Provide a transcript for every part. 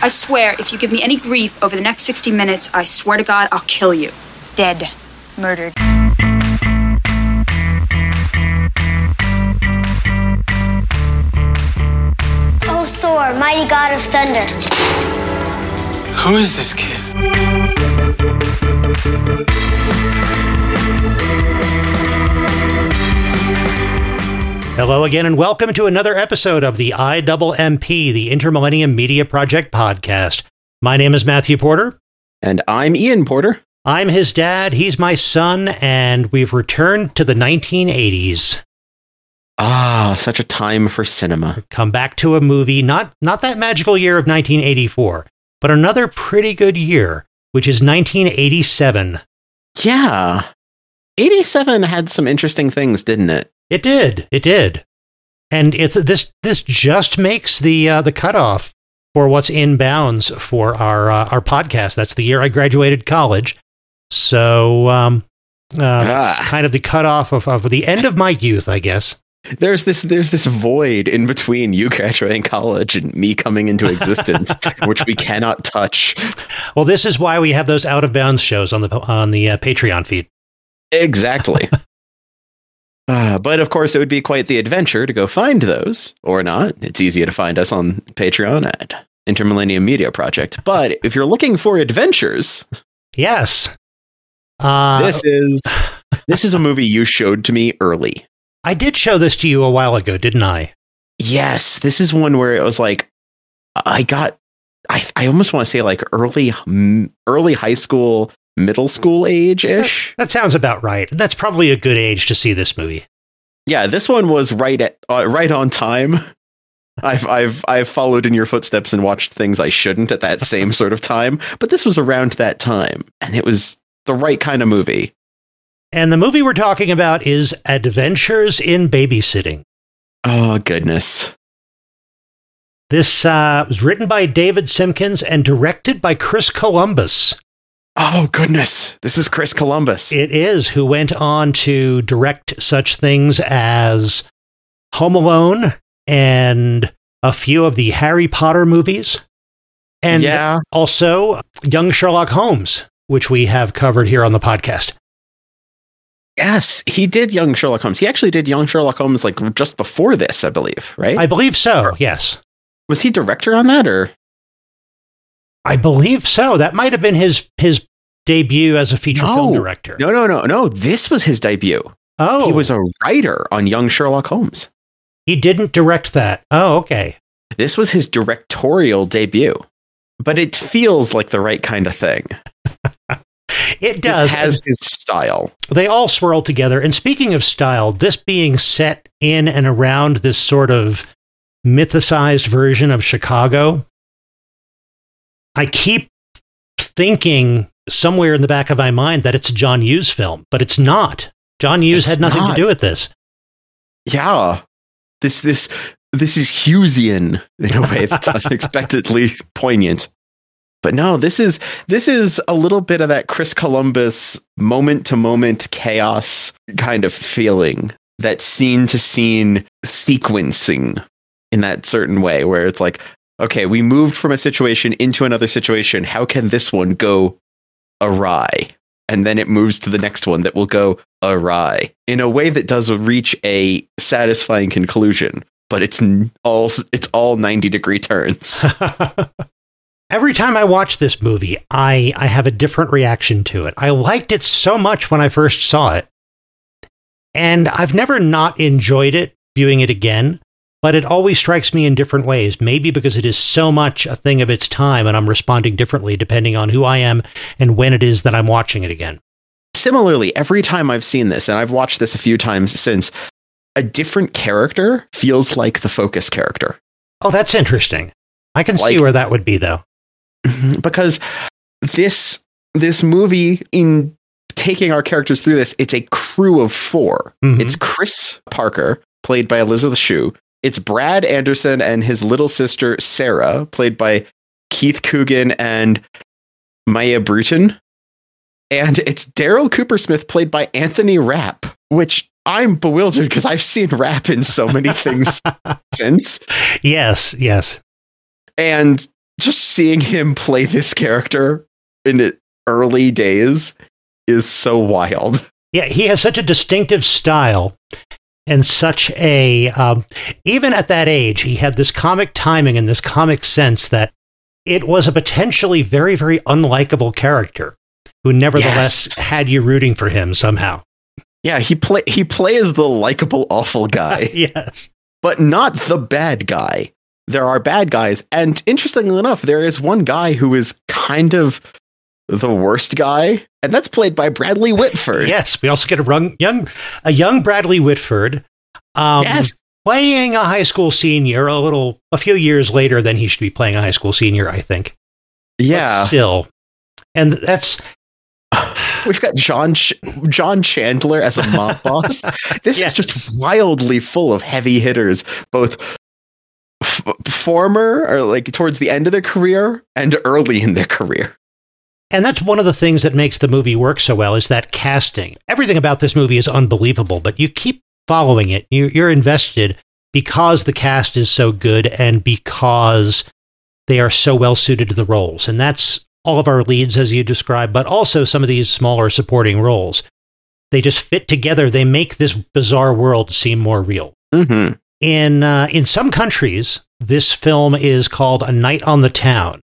I swear, if you give me any grief over the next 60 minutes, I swear to God, I'll kill you. Dead. Murdered. Oh, Thor, mighty god of thunder. Who is this kid? Hello again, and welcome to another episode of the IMMP, the Intermillennium Media Project podcast. My name is Matthew Porter. And I'm Ian Porter. I'm his dad, he's my son, and we've returned to the 1980s. Ah, such a time for cinema. Come back to a movie, not, not that magical year of 1984, but another pretty good year, which is 1987. Yeah. 87 had some interesting things, didn't it? It did. It did. And it's this this just makes the uh, the cutoff for what's in bounds for our uh, our podcast. That's the year I graduated college. So um uh, Ah. kind of the cutoff of, of the end of my youth, I guess. There's this there's this void in between you graduating college and me coming into existence, which we cannot touch. Well, this is why we have those out of bounds shows on the on the uh, Patreon feed. Exactly. Uh, but of course, it would be quite the adventure to go find those, or not. It's easier to find us on Patreon at Intermillennium Media Project. But if you're looking for adventures, Yes. Uh, this is this is a movie you showed to me early. I did show this to you a while ago, didn't I? Yes, this is one where it was like I got I I almost want to say like early early high school, middle school age ish. That sounds about right. That's probably a good age to see this movie. Yeah, this one was right at uh, right on time. I've I've I've followed in your footsteps and watched things I shouldn't at that same sort of time, but this was around that time and it was the right kind of movie. And the movie we're talking about is Adventures in Babysitting. Oh goodness. This uh, was written by David Simkins and directed by Chris Columbus. Oh goodness. This is Chris Columbus. It is who went on to direct such things as Home Alone and a few of the Harry Potter movies, and yeah. also Young Sherlock Holmes, which we have covered here on the podcast. Yes, he did Young Sherlock Holmes. He actually did Young Sherlock Holmes like just before this, I believe, right? I believe so. Yes, Was he director on that or I believe so. That might have been his his debut as a feature film director. No, no, no, no. This was his debut. Oh, He was a writer on Young Sherlock Holmes. He didn't direct that. Oh, okay. This was his directorial debut. But it feels like the right kind of thing. It This does. has his style. they all swirl together. And speaking of style, this being set in and around this sort of mythicized version of Chicago, I keep thinking somewhere in the back of my mind that it's a John Hughes film, but it's not. John Hughes It's had nothing not. to do with this. Yeah. This this this is Hughesian in a way that's unexpectedly poignant. But no, this is this is a little bit of that Chris Columbus moment to moment chaos kind of feeling. That scene to scene sequencing in that certain way where it's like, okay, we moved from a situation into another situation. How can this one go awry? And then it moves to the next one that will go awry in a way that does reach a satisfying conclusion, but it's all it's all 90 degree turns. Every time I watch this movie, I, I have a different reaction to it. I liked it so much when I first saw it. And I've never not enjoyed it viewing it again, but it always strikes me in different ways. Maybe because it is so much a thing of its time and I'm responding differently depending on who I am and when it is that I'm watching it again. Similarly, every time I've seen this, and I've watched this a few times since, a different character feels like the focus character. Oh, that's interesting. I can see where that would be, though. because this this movie in taking our characters through this it's a crew of 4 Mhm. it's chris parker played by elizabeth shue it's brad anderson and his little sister sarah played by keith coogan and maia brewton and it's daryl cooper smith played by anthony rapp which i'm bewildered because i've seen rapp in so many things since Yes, yes. and just seeing him play this character in the early days is so wild. Yeah, he has such a distinctive style and such a um, even at that age he had this comic timing and this comic sense that it was a potentially very very unlikable character who nevertheless Yes. had you rooting for him somehow Yeah, he play he plays the likable awful guy, yes but not the bad guy. There are bad guys, and interestingly enough, there is one guy who is kind of the worst guy, and that's played by Bradley Whitford. yes we also get a young young a young bradley whitford um, yes. playing a high school senior a little a few years later than he should be playing a high school senior i think But Yeah. still and that's We've got John Ch- John Chandler as a mob boss. This Yes. is just wildly full of heavy hitters, both f- former or like towards the end of their career and early in their career. And that's one of the things that makes the movie work so well is that casting. Everything about this movie is unbelievable, but you keep following it. You, you're invested because the cast is so good and because they are so well suited to the roles. And that's all of our leads, as you described, but also some of these smaller supporting roles. They just fit together. They make this bizarre world seem more real. Mm-hmm. In uh, in some countries, this film is called A Night on the Town.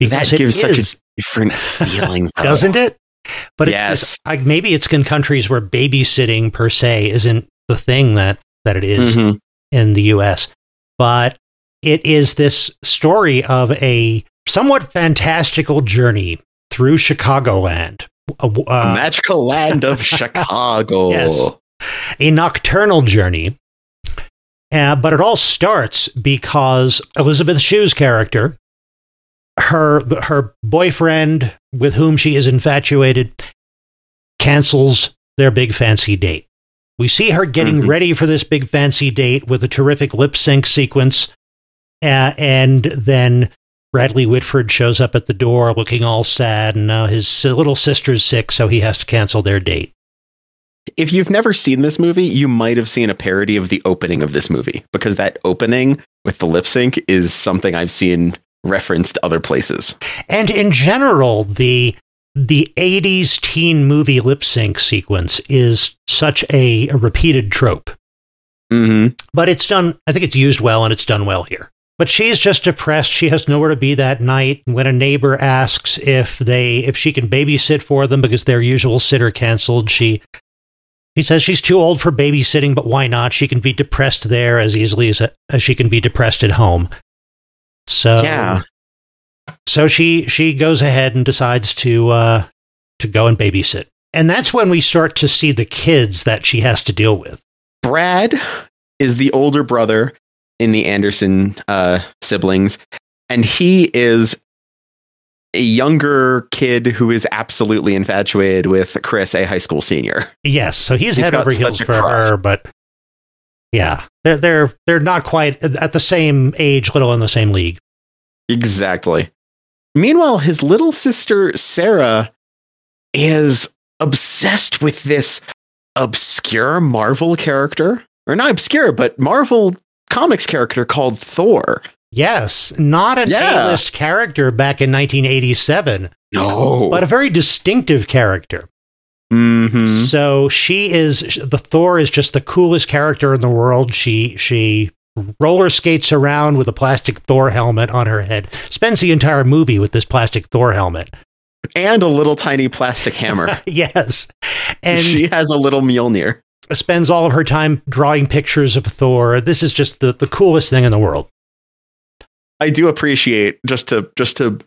That it gives such is a different feeling, doesn't it? But it's Yes. this- like maybe it's in countries where babysitting per se isn't the thing that that it is Mhm. in the U.S. But it is this story of a somewhat fantastical journey through Chicagoland, a, A uh, magical land of Chicago. Yes. a nocturnal journey. Uh, but it all starts because Elizabeth Shue's character, her her boyfriend with whom she is infatuated, cancels their big fancy date. We see her getting Mhm. ready for this big fancy date with a terrific lip sync sequence, uh, and then Bradley Whitford shows up at the door looking all sad, and now his little sister's sick, so he has to cancel their date. If you've never seen this movie, you might have seen a parody of the opening of this movie because that opening with the lip sync is something I've seen referenced other places. And in general, the the 80s teen movie lip sync sequence is such a, a repeated trope. hmm But it's done, I think it's used well and it's done well here. But she's just depressed. She has nowhere to be that night. When a neighbor asks if they if she can babysit for them because their usual sitter canceled, she she says she's too old for babysitting, but why not? She can be depressed there as easily as, as she can be depressed at home. So Yeah. so she she goes ahead and decides to uh, to go and babysit, and that's when we start to see the kids that she has to deal with. Brad is the older brother in the Anderson uh, siblings, and he is a younger kid who is absolutely infatuated with Chris, a high school senior. Yes, so he's, He's head over heels for her, but yeah, they're they're they're not quite at the same age, little in the same league. Exactly. Meanwhile, his little sister Sarah is obsessed with this obscure Marvel character, or not obscure, but Marvel comics character called Thor. Yes, not an Yeah. A-list character back in 1987, No, but a very distinctive character. Hmm So she is the Thor is just the coolest character in the world. She she roller skates around with a plastic Thor helmet on her head. Spends the entire movie with this plastic Thor helmet. and a little tiny plastic hammer. yes. And she has a little Mjolnir. spends all of her time drawing pictures of Thor. This is just the, the coolest thing in the world. I do appreciate just to just to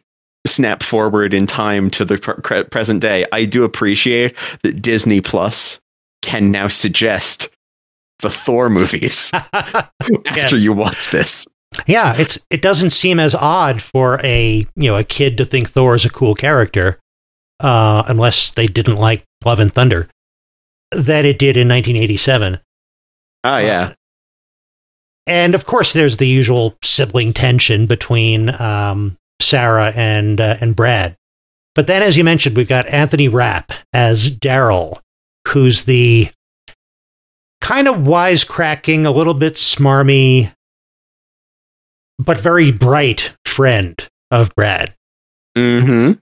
snap forward in time to the pre- present day. I do appreciate that Disney Plus can now suggest the Thor movies after Yes. you watch this. Yeah, it's it doesn't seem as odd for a you know a kid to think Thor is a cool character, uh, unless they didn't like Love and Thunder, that it did in 1987. Oh yeah, And of course, there's the usual sibling tension between um, Sarah and uh, and Brad. But then, as you mentioned, we've got Anthony Rapp as Daryl, who's the kind of wisecracking, a little bit smarmy but very bright friend of Brad. Mm-hmm.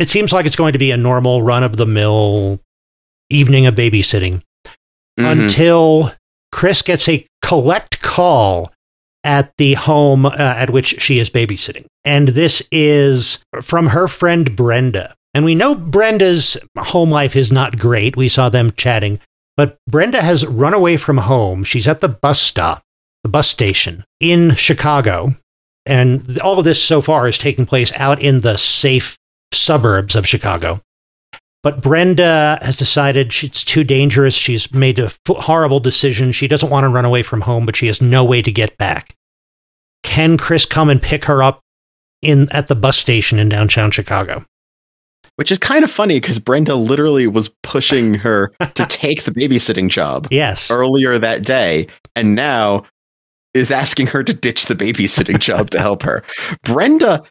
It seems like it's going to be a normal run of the mill evening of babysitting Mm-hmm. until Chris gets a collect call at the home uh, at which she is babysitting. And this is from her friend Brenda. And we know Brenda's home life is not great. We saw them chatting. But Brenda has run away from home. She's at the bus stop, the bus station in Chicago. And all of this so far is taking place out in the safe suburbs of Chicago. But Brenda has decided she- it's too dangerous. She's made a f- horrible decision. She doesn't want to run away from home, but she has no way to get back. Can Chris come and pick her up in at the bus station in downtown Chicago? Which is kind of funny because Brenda literally was pushing her to take the babysitting job Yes. earlier that day, and now is asking her to ditch the babysitting job to help her. Brenda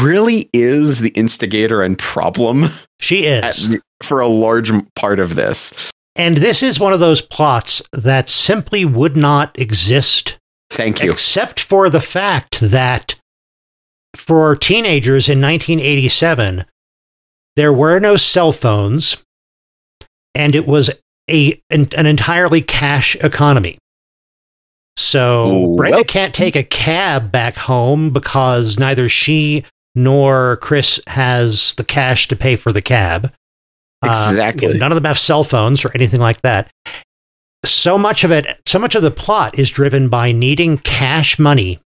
really is the instigator and problem She is. the- for a large part of this. And this is one of those plots that simply would not exist Thank you. except for the fact that for teenagers in 1987, there were no cell phones and it was a, an, an entirely cash economy. So Brenda Well- can't take a cab back home because neither she nor Chris has the cash to pay for the cab. Uh, Exactly. none of them have cell phones or anything like that. So much of it, so much of the plot is driven by needing cash money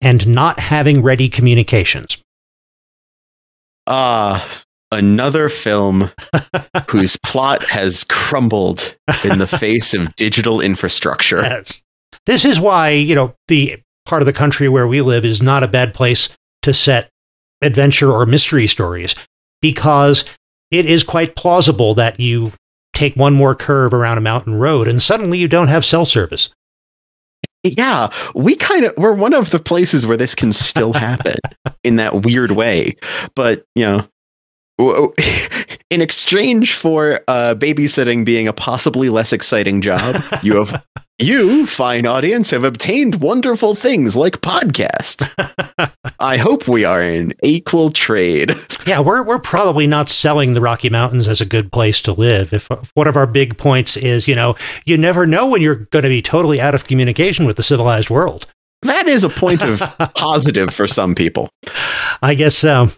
and not having ready communications. Ah, another film whose plot has crumbled in the face of digital infrastructure. Yes. This is why, you know, the part of the country where we live is not a bad place to set adventure or mystery stories because it is quite plausible that you take one more curve around a mountain road and suddenly you don't have cell service. Yeah, we kind of we're one of the places where this can still happen in that weird way. But you know, in exchange for uh, babysitting being a possibly less exciting job, you have you, fine audience, have obtained wonderful things like podcasts. I hope we are in equal trade. Yeah, we're we're probably not selling the Rocky Mountains as a good place to live. If, if one of our big points is, you know, you never know when you're going to be totally out of communication with the civilized world. That is a point of positive for some people. I guess so.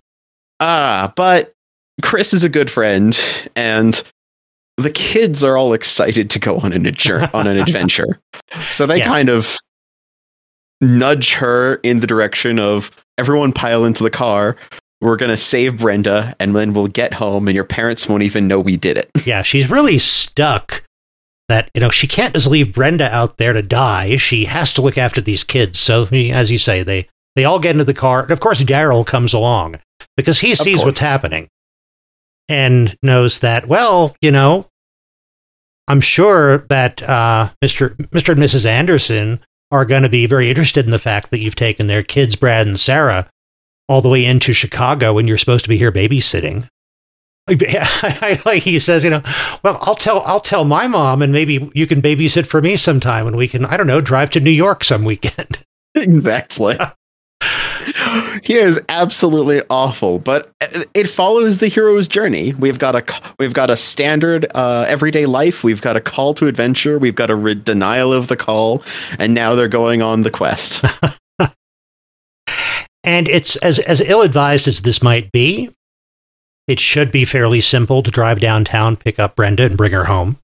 Ah, but Chris is a good friend, and the kids are all excited to go on an adjour- on an adventure. So they Yeah. kind of nudge her in the direction of everyone pile into the car. We're gonna save Brenda, and then we'll get home, and your parents won't even know we did it. Yeah, she's really stuck. That you know she can't just leave Brenda out there to die. She has to look after these kids. So as you say, they they all get into the car, and of course Daryl comes along because he sees what's happening and knows that. Well, you know, I'm sure that uh, Mr. Mr. and Mrs. Anderson are going to be very interested in the fact that you've taken their kids, Brad and Sarah, all the way into Chicago when you're supposed to be here babysitting. like he says, you know, well, I'll tell I'll tell my mom, and maybe you can babysit for me sometime, and we can I don't know drive to New York some weekend. exactly. he is absolutely awful, but it follows the hero's journey. We've got a we've got a standard uh, everyday life. We've got a call to adventure. We've got a re- denial of the call, and now they're going on the quest. And it's as as ill advised as this might be, it should be fairly simple to drive downtown, pick up Brenda, and bring her home.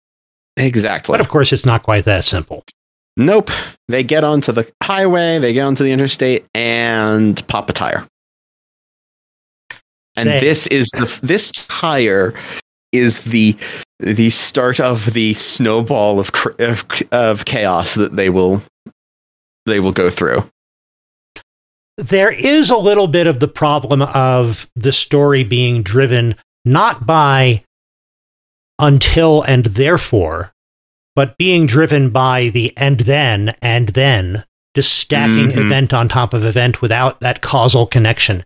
exactly. But of course, it's not quite that simple. Nope. They get onto the highway, they get onto the interstate, and pop a tire. And They- this is the this tire is the the start of the snowball of cr- of, of chaos that they will they will go through. there is a little bit of the problem of the story being driven not by until and therefore, but being driven by the and then and then, just stacking Mhm. event on top of event without that causal connection.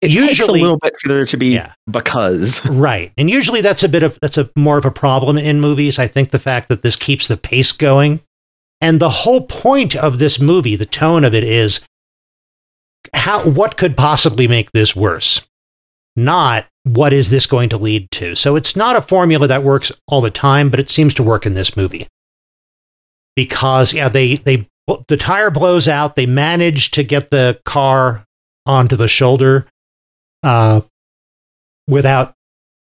It takes a little bit for there to be Yeah. because Right. And usually that's a bit of that's a more of a problem in movies. I think the fact that this keeps the pace going And the whole point of this movie, the tone of it is how what could possibly make this worse? Not what is this going to lead to? So it's not a formula that works all the time, but it seems to work in this movie. Because yeah, they they the tire blows out, they manage to get the car onto the shoulder uh, without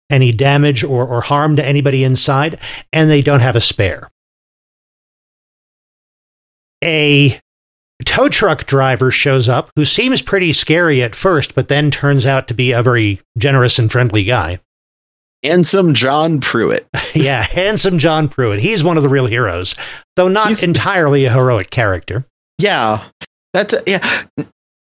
any damage or, or harm to anybody inside, and they don't have a spare. A tow truck driver shows up who seems pretty scary at first, but then turns out to be a very generous and friendly guy. Handsome John Pruitt. yeah, handsome John Pruitt. He's one of the real heroes, though not He's- entirely a heroic character. Yeah. That's uh, yeah.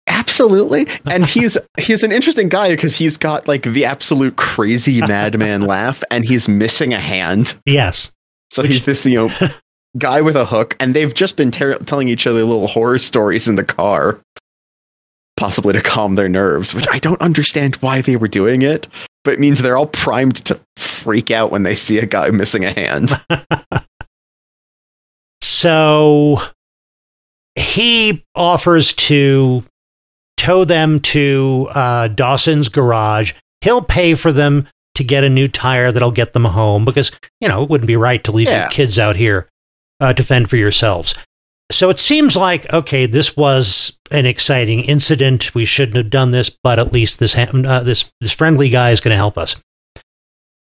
Absolutely. And he's he's an interesting guy because he's got like the absolute crazy madman laugh and he's missing a hand. Yes. So he's this, you know, guy with a hook and they've just been ter- telling each other little horror stories in the car possibly to calm their nerves, which I don't understand why they were doing it, but it means they're all primed to freak out when they see a guy missing a hand. So he offers to tow them to uh, Dawson's garage. He'll pay for them to get a new tire that'll get them home because, you know, it wouldn't be right to leave Yeah. your kids out here uh, to fend for yourselves. So it seems like, okay, this was an exciting incident. We shouldn't have done this, but at least this, uh, this, this friendly guy is going to help us.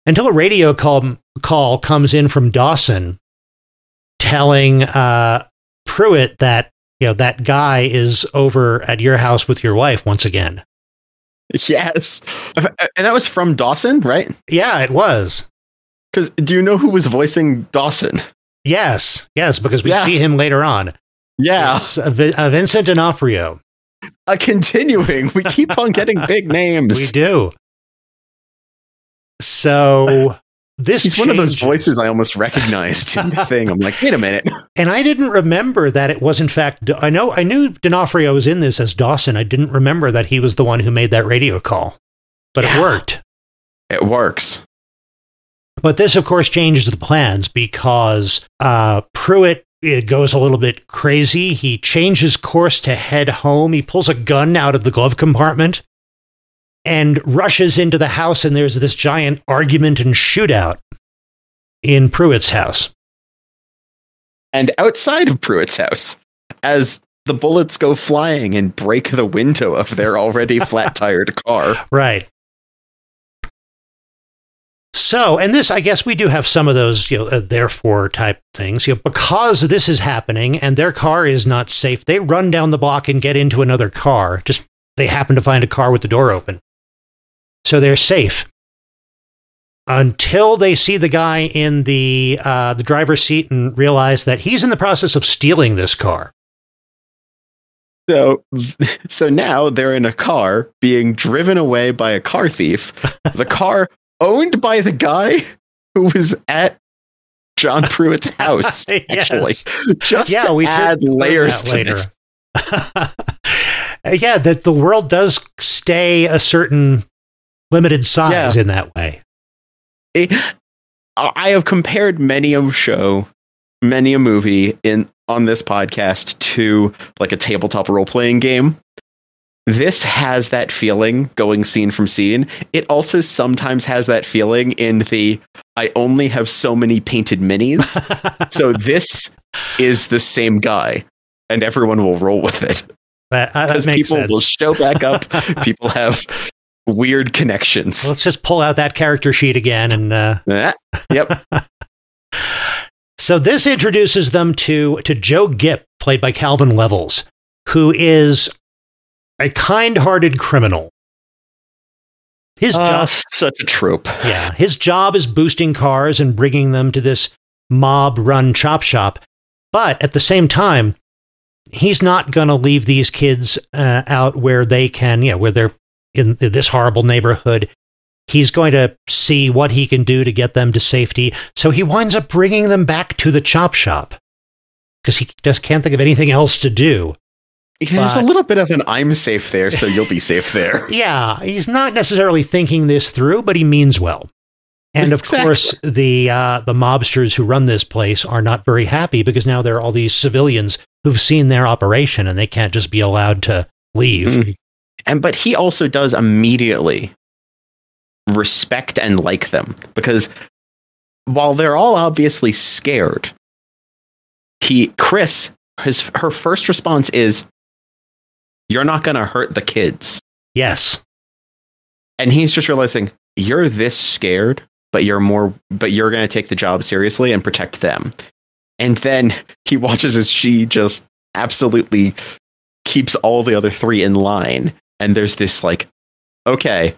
Until a radio call, call comes in from Dawson telling uh, Pruitt that you know that guy is over at your house with your wife once again. yes. And that was from Dawson, right? Yeah, it was. Because do you know who was voicing Dawson? Yes, yes, because we Yeah. see him later on. Yeah. Uh, Vincent D'Onofrio. Uh, continuing, we keep on getting big names. We do. So this He's one of those voices I almost recognized in the thing. I'm like, wait a minute. and I didn't remember that it was in fact. I know I knew D'Onofrio was in this as Dawson. I didn't remember that he was the one who made that radio call, but Yeah. it worked. It works. But this, of course, changes the plans because uh, Pruitt it goes a little bit crazy. He changes course to head home. He pulls a gun out of the glove compartment and rushes into the house. And there's this giant argument and shootout in Pruitt's house. And outside of Pruitt's house, as the bullets go flying and break the window of their already flat tired car. Right. So, and this, I guess we do have some of those, you know, uh, therefore type things. You know, because this is happening and their car is not safe, they run down the block and get into another car. Just they happen to find a car with the door open, so they're safe until they see the guy in the uh, the driver's seat and realize that he's in the process of stealing this car. So, so now they're in a car being driven away by a car thief. The car owned by the guy who was at John Pruitt's house. Yes. Actually, just Yeah, to we add layers to later. this. Uh, yeah, that the world does stay a certain limited size Yeah. in that way. it- I have compared many a show, many a movie in on this podcast to like a tabletop role playing game. This has that feeling going scene from scene. It also sometimes has that feeling in the I only have so many painted minis. so this is the same guy and everyone will roll with it That, uh, because people sense. will show back up. people have weird connections. Let's just pull out that character sheet again. And uh, Ah, yep. so this introduces them to, to Joe Gipp, played by Calvin Levels, who is a kind hearted criminal. His Uh, job, such a trope. yeah, his job is boosting cars and bringing them to this mob run chop shop. But at the same time, he's not going to leave these kids uh, out where they can, you know, where they're in this horrible neighborhood. He's going to see what he can do to get them to safety. So he winds up bringing them back to the chop shop because he just can't think of anything else to do. There's a little bit of an I'm safe there, so you'll be safe there. Yeah, he's not necessarily thinking this through, but he means well. And of Exactly. course, the uh, the mobsters who run this place are not very happy because now there are all these civilians who've seen their operation and they can't just be allowed to leave. Mhm. And but he also does immediately respect and like them because while they're all obviously scared, he Chris his her first response is you're not going to hurt the kids. Yes, And he's just realizing you're this scared, but you're more but you're going to take the job seriously and protect them. And then he watches as she just absolutely keeps all the other three in line and there's this like okay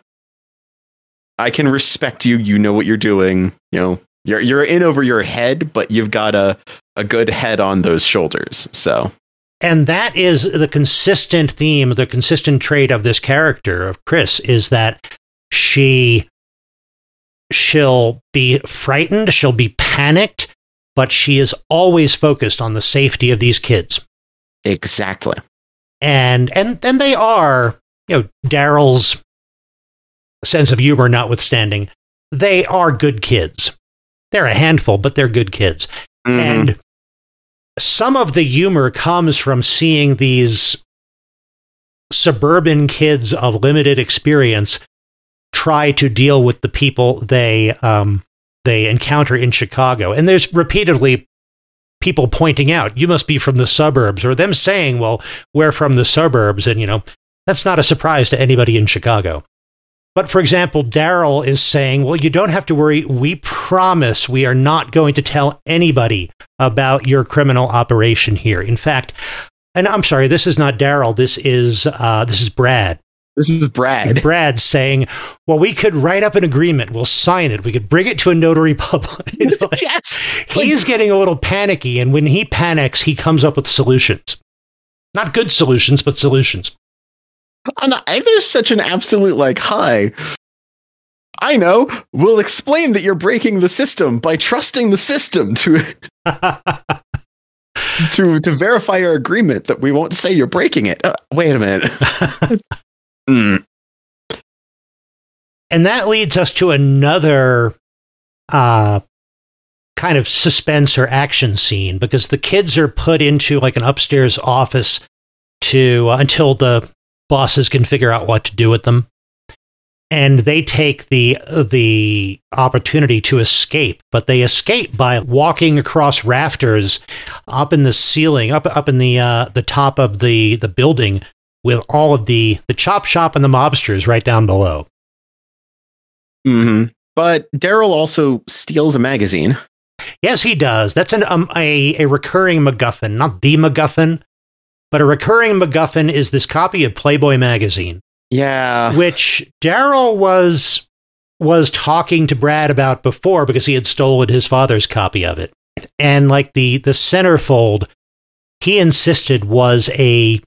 I can respect you, you know what you're doing, you know, you're you're in over your head, but you've got a a good head on those shoulders. So, and that is the consistent theme, the consistent trait of this character of Chris is that she she'll be frightened, she'll be panicked, but she is always focused on the safety of these kids. exactly. and and and they are you know daryl's sense of humor notwithstanding they are good kids they're a handful but they're good kids Mhm. and some of the humor comes from seeing these suburban kids of limited experience try to deal with the people they um, they encounter in Chicago. And there's repeatedly people pointing out, you must be from the suburbs, or them saying, well, we're from the suburbs. And, you know, that's not a surprise to anybody in Chicago. But for example, Daryl is saying, well, you don't have to worry. We promise we are not going to tell anybody about your criminal operation here. In fact, and I'm sorry, this is not Daryl. This is uh, this is Brad. this is Brad. Brad's saying, "Well, we could write up an agreement. We'll sign it. We could bring it to a notary public." Like- yes. It's like- he's getting a little panicky, and when he panics, he comes up with solutions. Not good solutions, but solutions. And I, there's such an absolute like, high. I know. We'll explain that you're breaking the system by trusting the system to to to verify our agreement that we won't say you're breaking it. Uh, wait a minute. Mm, and that leads us to another uh, kind of suspense or action scene because the kids are put into like an upstairs office to uh, until the bosses can figure out what to do with them and they take the the opportunity to escape but they escape by walking across rafters up in the ceiling up up in the uh, the top of the the building with all of the the chop shop and the mobsters right down below mhm. But Daryl also steals a magazine. Yes, he does. That's an um, a a recurring MacGuffin, not the MacGuffin, but a recurring MacGuffin is this copy of Playboy magazine, Yeah. which Daryl was was talking to Brad about before because he had stolen his father's copy of it, and like the the centerfold, he insisted was a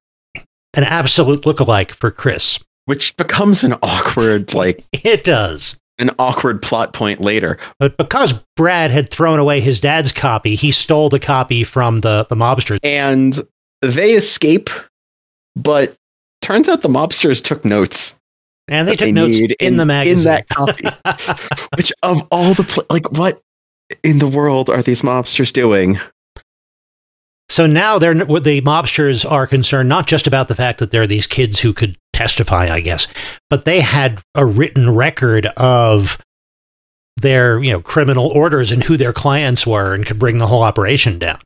an absolute lookalike for Chris. Which becomes an awkward, like It does. an awkward plot point later. But because Brad had thrown away his dad's copy, he stole the copy from the, the mobsters. And they escape, but turns out the mobsters took notes. And they took notes need in, the magazine. In that copy. Which of all the pl- like what in the world are these mobsters doing? so now they're the mobsters are concerned not just about the fact that there are these kids who could testify, I guess, but they had a written record of their you know criminal orders and who their clients were and could bring the whole operation down.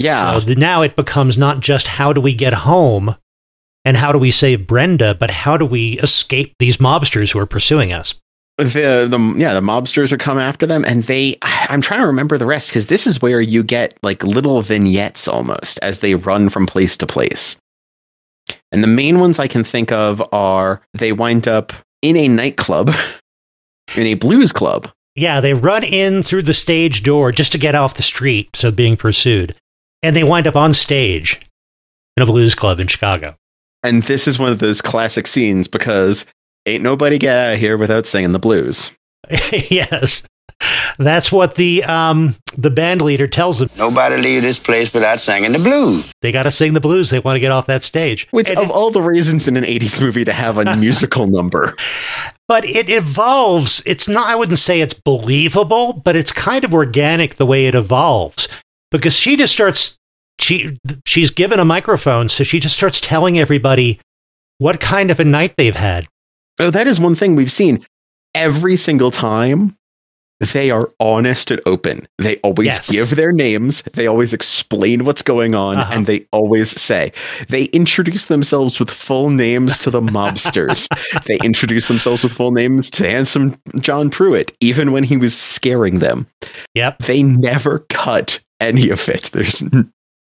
Yeah. So now it becomes not just how do we get home and how do we save Brenda, but how do we escape these mobsters who are pursuing us? the uh, the yeah the mobsters are come after them and they i'm trying to remember the rest because this is where you get like little vignettes almost as they run from place to place and the main ones i can think of are they wind up in a nightclub in a blues club Yeah, they run in through the stage door just to get off the street, so being pursued. And they wind up on stage in a blues club in Chicago. and this is one of those classic scenes because ain't nobody get out of here without singing the blues yes. That's what the um the band leader tells them. Nobody leave this place without singing the blues. They got to sing the blues. They want to get off that stage. which And- of all the reasons in an 80s movie to have a musical number but it evolves. It's not, I wouldn't say it's believable, but it's kind of organic the way it evolves because she just starts, she, she's given a microphone. So she just starts telling everybody what kind of a night they've had. Oh, that is one thing we've seen every single time they are honest and open. They always Yes. give their names, they always explain what's going on, Uh-huh. and they always say they introduce themselves with full names to the mobsters. they introduce themselves with full names to handsome John Pruitt, even when he was scaring them. Yep. They never cut any of it. There's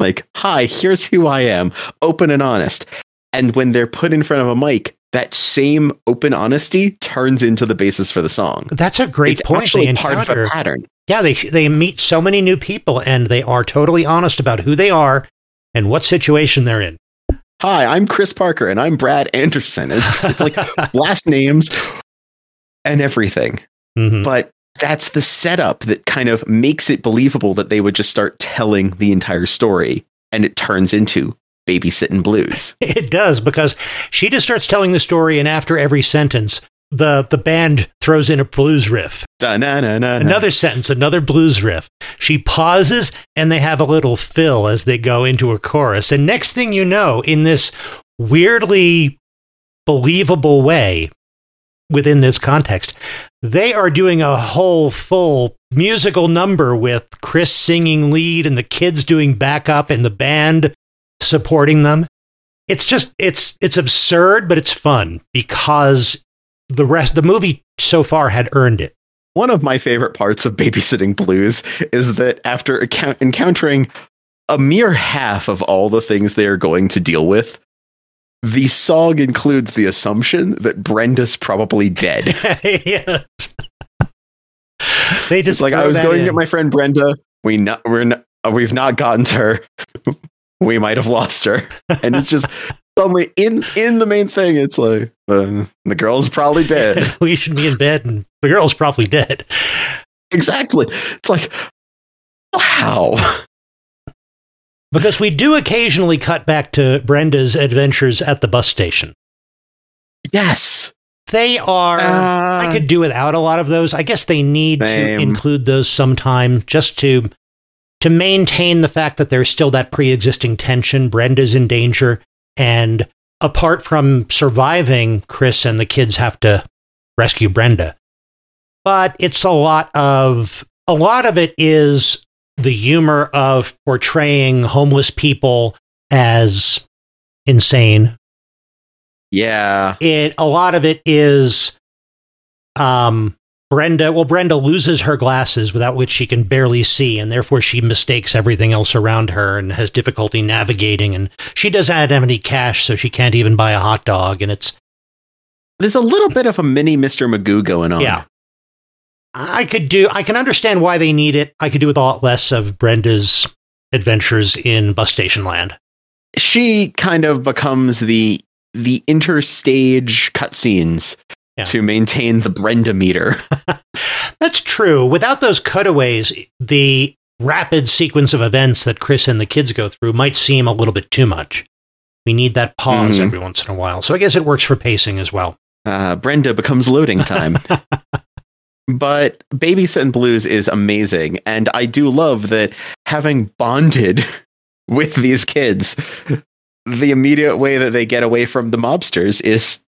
like, hi, here's who I am, open and honest. And when they're put in front of a mic, that same open honesty turns into the basis for the song. That's a great it's point. actually part of a pattern. Yeah, they they meet so many new people and they are totally honest about who they are and what situation they're in. Hi, I'm Chris Parker and I'm Brad Anderson. It's, it's like last names and everything. Mhm. But that's the setup that kind of makes it believable that they would just start telling the entire story and it turns into babysitting blues. It does because she just starts telling the story, and after every sentence, the the band throws in a blues riff. Da-na-na-na-na. Another sentence, another blues riff. She pauses, and they have a little fill as they go into a chorus. And next thing you know, in this weirdly believable way, within this context, they are doing a whole full musical number with Chris singing lead and the kids doing backup and the band supporting them. It's just it's it's absurd, but it's fun because the rest the movie so far had earned it. One of my favorite parts of babysitting blues is that after account- encountering a mere half of all the things they are going to deal with, the song includes the assumption that Brenda's probably dead. yes. they just It's like I was going to get my friend Brenda. We not we're not, uh, we've not gotten to her. we might have lost her, and it's just suddenly in in the main thing. It's like uh, the girl's probably dead. we should be in bed and the girl's probably dead. exactly. It's like wow. Because we do occasionally cut back to Brenda's adventures at the bus station. Yes. They are I Uh, could do without a lot of those. I guess they need Same. to include those sometime just to to maintain the fact that there's still that pre-existing tension. Brenda's in danger, and apart from surviving, Chris and the kids have to rescue Brenda. But it's a lot of a lot of it is the humor of portraying homeless people as insane yeah. it a lot of it is um Brenda well Brenda loses her glasses without which she can barely see and therefore she mistakes everything else around her and has difficulty navigating and she doesn't have any cash so she can't even buy a hot dog and it's There's a little bit of a mini Mr. Magoo going on. yeah I could do I can understand why they need it I could do with a lot less of Brenda's adventures in bus station land She kind of becomes the the interstage cutscenes Yeah. to maintain the Brenda meter. That's true. Without those cutaways, the rapid sequence of events that Chris and the kids go through might seem a little bit too much. We need that pause Mhm. every once in a while. So I guess it works for pacing as well. Uh, Brenda becomes loading time. but Babysitting Blues is amazing. And I do love that having bonded with these kids, the immediate way that they get away from the mobsters is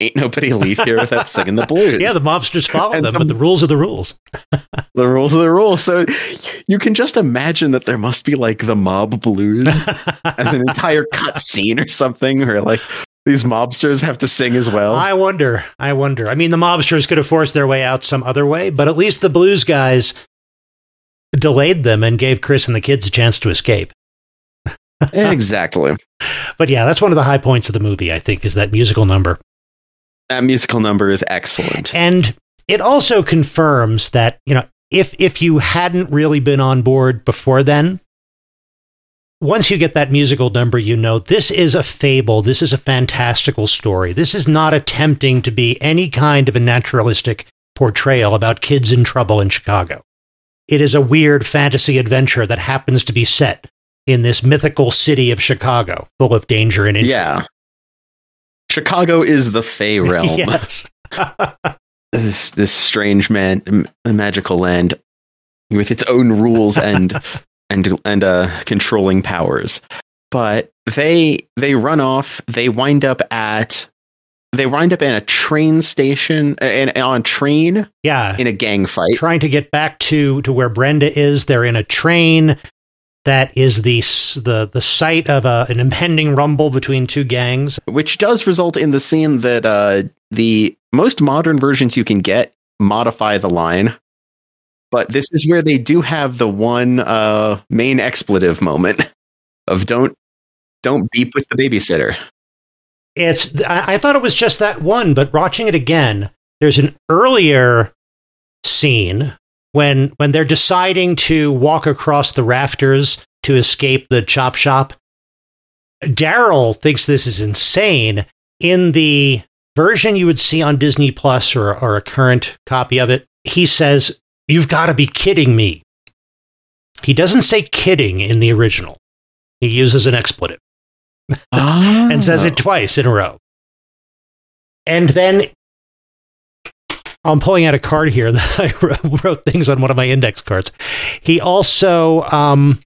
ain't nobody leave here without singing the blues. Yeah, the mobsters follow And them, the- but the rules are the rules. the rules are the rules. So you can just imagine that there must be like the mob blues as an entire cut scene or something, or like these mobsters have to sing as well. I wonder. I wonder. I mean, the mobsters could have forced their way out some other way, but at least the blues guys delayed them and gave Chris and the kids a chance to escape. exactly. But yeah, that's one of the high points of the movie, I think, is that musical number. That musical number is excellent. And it also confirms that, you know, if if you hadn't really been on board before then, once you get that musical number, you know this is a fable. This is a fantastical story. This is not attempting to be any kind of a naturalistic portrayal about kids in trouble in Chicago. It is a weird fantasy adventure that happens to be set in this mythical city of Chicago, full of danger and intrigue. Yeah. Chicago is the Fey realm. yes. this this strange man magical land with its own rules and and and uh controlling powers. But they they run off. They wind up at they wind up in a train station and on train Yeah. in a gang fight. trying to get back to to where Brenda is. They're in a train that is the the the site of a, an impending rumble between two gangs. which does result in the scene that uh, the most modern versions you can get modify the line. But this is where they do have the one uh, main expletive moment of don't don't beep with the babysitter. It's I, thought it was just that one, but watching it again, there's an earlier scene when when they're deciding to walk across the rafters to escape the chop shop. Daryl thinks this is insane. In the version you would see on Disney Plus or, or a current copy of it, he says, You've got to be kidding me. He doesn't say kidding in the original. He uses an expletive and says it twice in a row. And then I'm pulling out a card here that I wrote- things on one of my index cards. He also, um,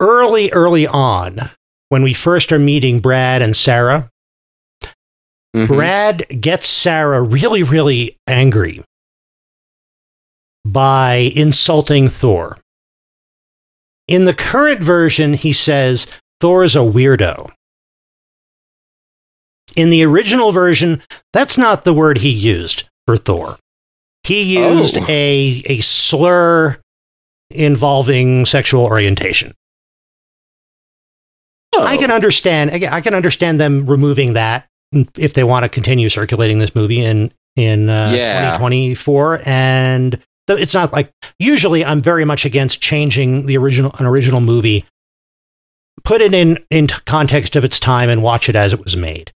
early, early on, when we first are meeting Brad and Sarah, Mhm. Brad gets Sarah really, really angry by insulting Thor. In the current version, he says Thor is a weirdo. In the original version, that's not the word he used for Thor. He used Oh. a, a slur involving sexual orientation. Oh. I can understand. Again, I can understand them removing that if they want to continue circulating this movie in in uh, Yeah. 2024. And it's not like usually I'm very much against changing the original an original movie. Put it in in context of its time and watch it as it was made.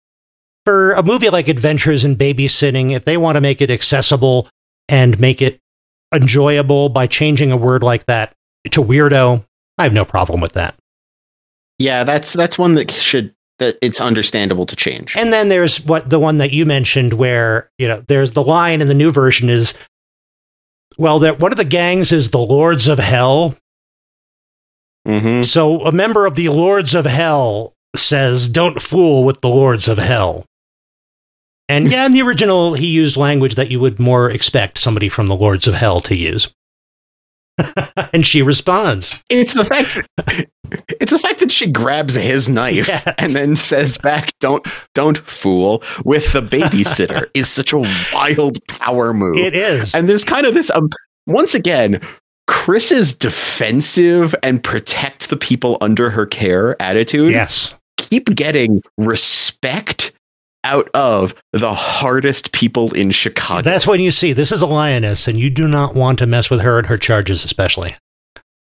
For a movie like Adventures in Babysitting, if they want to make it accessible and make it enjoyable by changing a word like that to weirdo, I have no problem with that. Yeah, that's that's one that should that it's understandable to change. And then there's what the one that you mentioned where, you know, there's the line in the new version is well, that one of the gangs is the Lords of Hell. Mhm. So a member of the Lords of Hell says, "Don't fool with the Lords of Hell." And yeah, in the original, he used language that you would more expect somebody from the Lords of Hell to use. and she responds, It's the fact that, it's the fact that she grabs his knife Yes. and then says back, "Don't don't fool with the babysitter." is such a wild power move. "It is." and there's kind of this um once again Chris's defensive and protect the people under her care attitude yes. keep getting respect out of the hardest people in Chicago. That's when you see this is a lioness, and you do not want to mess with her and her charges, especially.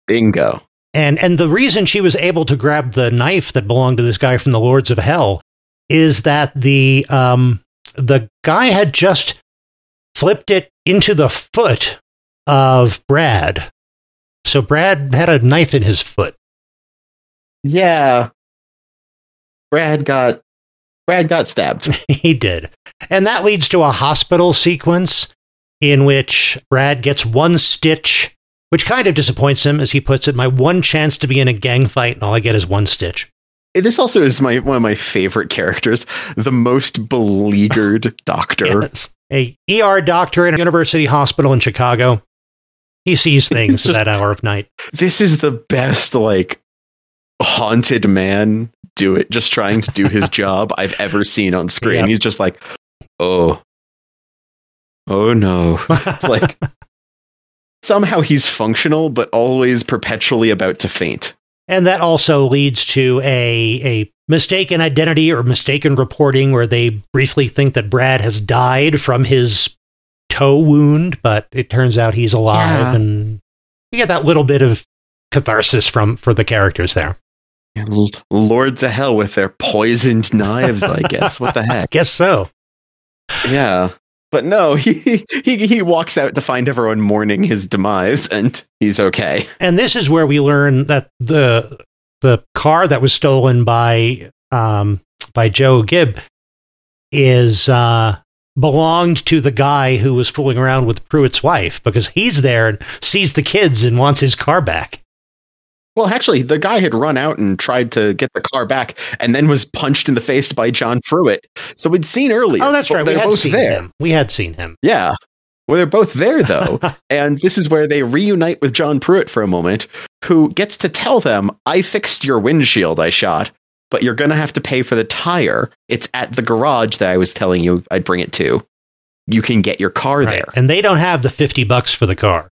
Bingo. And and the reason she was able to grab the knife that belonged to this guy from the Lords of Hell is that the um the guy had just flipped it into the foot of Brad. So Brad had a knife in his foot. Yeah. Brad got Brad got stabbed. he did. And that leads to a hospital sequence in which Brad gets one stitch, which kind of disappoints him, as he puts it. My one chance to be in a gang fight, and all I get is one stitch. this also is my one of my favorite characters, the most beleaguered doctor. Yes. A ER doctor in a university hospital in Chicago. He sees things just- at that hour of night. This is the best like haunted man do it just trying to do his job I've ever seen on screen. Yep. He's just like, "Oh. Oh no." It's like somehow he's functional but always perpetually about to faint. And that also leads to a, a mistaken identity or mistaken reporting where they briefly think that Brad has died from his toe wound, but it turns out he's alive. Yeah. And you get that little bit of catharsis from for the characters there. Lords of hell with their poisoned knives, I guess. What the heck? Guess so. Yeah. But no, he, he he walks out to find everyone mourning his demise and he's okay. And this is where we learn that the the car that was stolen by um by Joe Gipp is uh belonged to the guy who was fooling around with Pruitt's wife because he's there and sees the kids and wants his car back. Well, actually, the guy had run out and tried to get the car back, and then was punched in the face by John Pruitt. So we'd seen earlier. Oh, that's right. We They're had both seen there. him. We had seen him. Yeah. Well, they're both there though, and this is where they reunite with John Pruitt for a moment, who gets to tell them, "I fixed your windshield. I shot." But you're going to have to pay for the tire. It's at the garage that I was telling you I'd bring it to. You can get your car Right. there. And they don't have the 50 bucks for the car,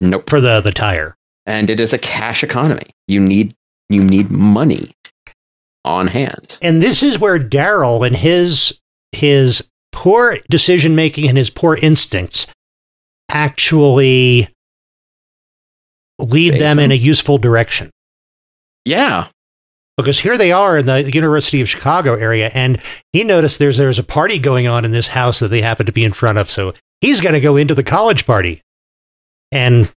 Nope. for the, the tire. And it is a cash economy. You need you need money on hand. And this is where Daryl and his his poor decision making and his poor instincts actually lead Save them in a useful direction. Yeah, Because here they are in the University of Chicago area, and he noticed there's there's a party going on in this house that they happen to be in front of, so he's going to go into the college party, and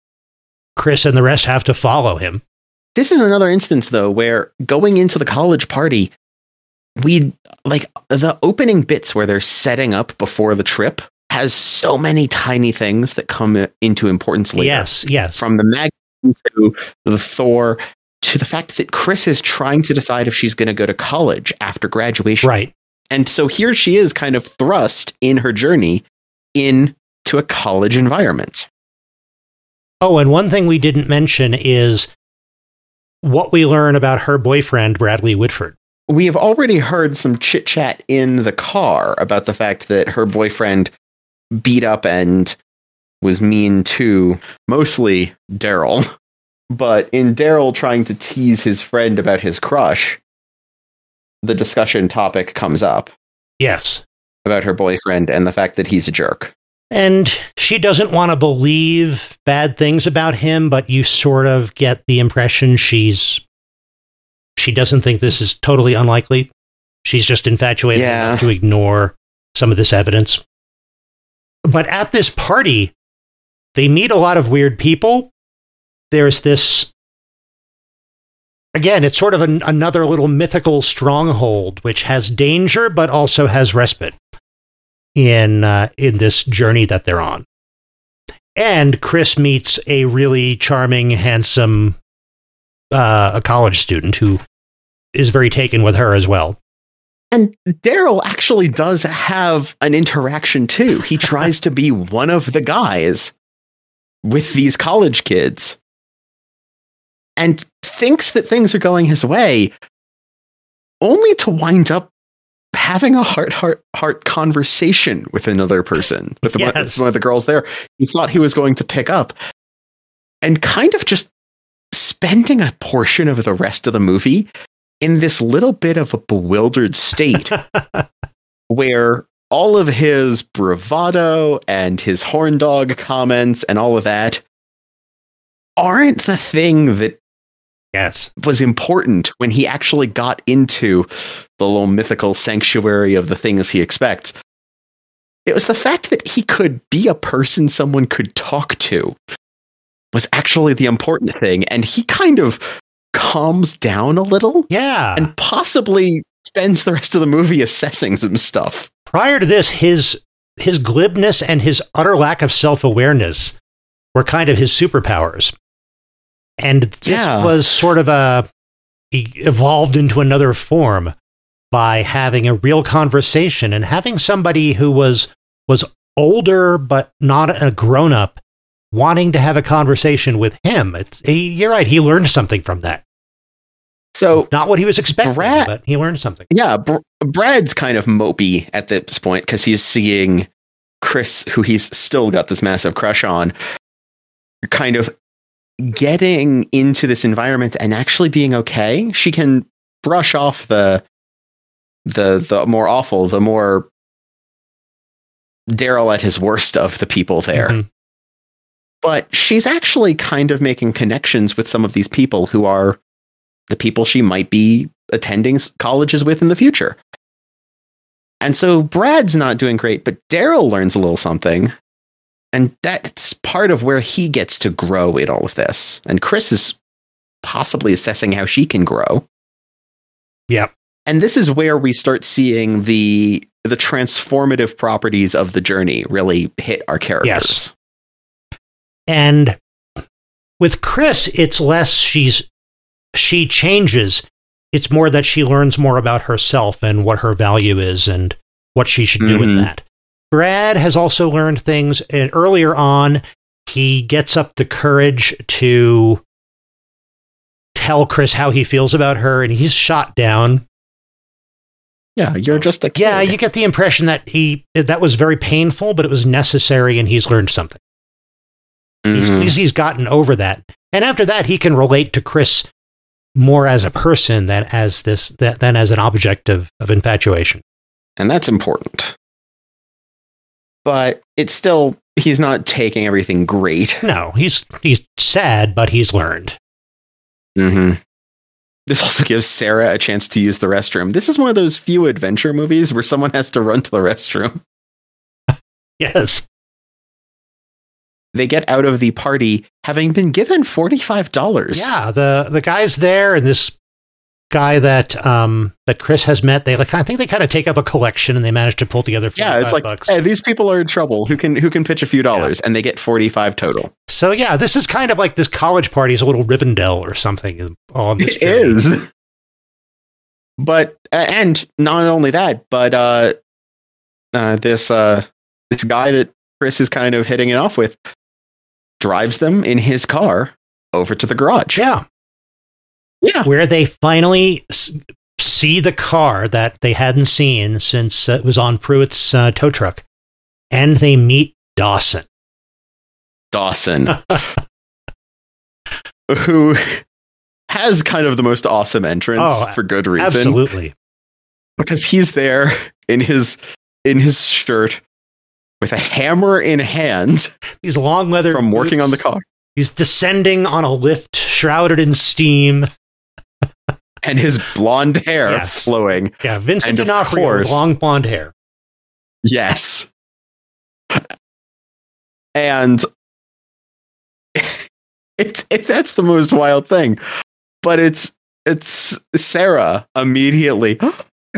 Chris and the rest have to follow him. this is another instance though where going into the college party, we like the opening bits where they're setting up before the trip has so many tiny things that come into importance later. Yes, yes, from the magazine to the Thor to the fact that Chris is trying to decide if she's going to go to college after graduation. right. And so here she is kind of thrust in her journey into a college environment. Oh, and one thing we didn't mention is what we learn about her boyfriend, Bradley Whitford. We have already heard some chit chat in the car about the fact that her boyfriend beat up and was mean to mostly Daryl. But in Daryl trying to tease his friend about his crush, the discussion topic comes up Yes. about her boyfriend and the fact that he's a jerk. And she doesn't want to believe bad things about him, but you sort of get the impression she's she doesn't think this is totally unlikely. She's just infatuated Yeah. enough to ignore some of this evidence. But at this party, they meet a lot of weird people. There's this again, it's sort of an, another little mythical stronghold which has danger but also has respite in uh, in this journey that they're on. And Chris meets a really charming, handsome uh, a college student who is very taken with her as well. And Daryl actually does have an interaction too. He tries to be one of the guys with these college kids and thinks that things are going his way, only to wind up having a heart heart heart conversation with another person, with the, Yes. one of the girls there. He thought he was going to pick up, and kind of just spending a portion of the rest of the movie in this little bit of a bewildered state where all of his bravado and his horn dog comments and all of that aren't the thing that Yes. was important when he actually got into the little mythical sanctuary of the things he expects. It was the fact that he could be a person someone could talk to was actually the important thing. And he kind of calms down a little Yeah. and possibly spends the rest of the movie assessing some stuff. prior to this, his his glibness and his utter lack of self awareness were kind of his superpowers. And this Yeah. was sort of a evolved into another form by having a real conversation and having somebody who was was older but not a grown up wanting to have a conversation with him. It's, he, you're right. He learned something from that. So Not what he was expecting, Brad- but he learned something. yeah, Br- Brad's kind of mopey at this point because he's seeing Chris, who he's still got this massive crush on, kind of getting into this environment and actually being okay. She can brush off the the the more awful, the more Daryl at his worst of the people there. Mhm. But she's actually kind of making connections with some of these people who are the people she might be attending colleges with in the future. And so Brad's not doing great, but Daryl learns a little something. And that's part of where he gets to grow in all of this. And Chris is possibly assessing how she can grow. Yep. And this is where we start seeing the the transformative properties of the journey really hit our characters. Yes. And with Chris, it's less she's she changes. It's more that she learns more about herself and what her value is and what she should do with Mhm. that. Brad has also learned things, and earlier on, he gets up the courage to tell Chris how he feels about her, and he's shot down. Yeah, you're just a kid. Yeah, you get the impression that he that was very painful, but it was necessary, and he's learned something. He's, Mhm. he's, he's gotten over that. And after that, he can relate to Chris more as a person than as this than as an object of, of infatuation. and that's important. But it's still he's not taking everything great. No, he's he's sad, but he's learned. hmm This also gives Sarah a chance to use the restroom. This is one of those few adventure movies where someone has to run to the restroom. Yes. They get out of the party having been given forty-five dollars. Yeah, the the guys there and this guy that um that Chris has met, they like I think they kind of take up a collection and they manage to pull together yeah. It's like, bucks. hey, these people are in trouble. Who can who can pitch a few dollars? And they get forty-five total. So yeah, this is kind of like this college party is a little Rivendell or something. On this It journey. is. But and not only that, but uh, uh, this uh, this guy that Chris is kind of hitting it off with drives them in his car over to the garage. Yeah, Yeah. where they finally see the car that they hadn't seen since uh, it was on Pruitt's uh, tow truck, and they meet Dawson. Dawson, who has kind of the most awesome entrance Oh, for good reason. Absolutely. Because he's there in his in his shirt with a hammer in hand These long leather from working on the car. He's descending on a lift shrouded in steam. And his blonde hair Yes. flowing. Yeah, Vincent And of D'Onofrio course- long blonde hair. Yes. And it's it, that's the most wild thing. But it's it's Sarah immediately.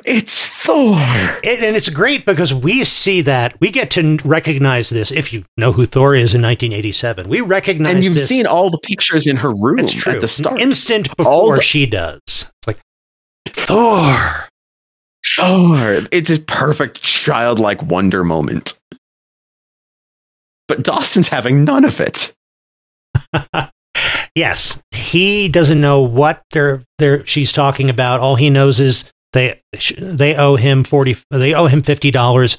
It's Thor. It, and it's great because we see that we get to recognize this. If you know who Thor is in 1987, we recognize And you've this. seen all the pictures in her room at the start. instant before the- she does. Thor. Thor. It's a perfect childlike wonder moment. But Dawson's having none of it. Yes, he doesn't know what they're they're she's talking about. All he knows is they they owe him forty. They owe him fifty dollars.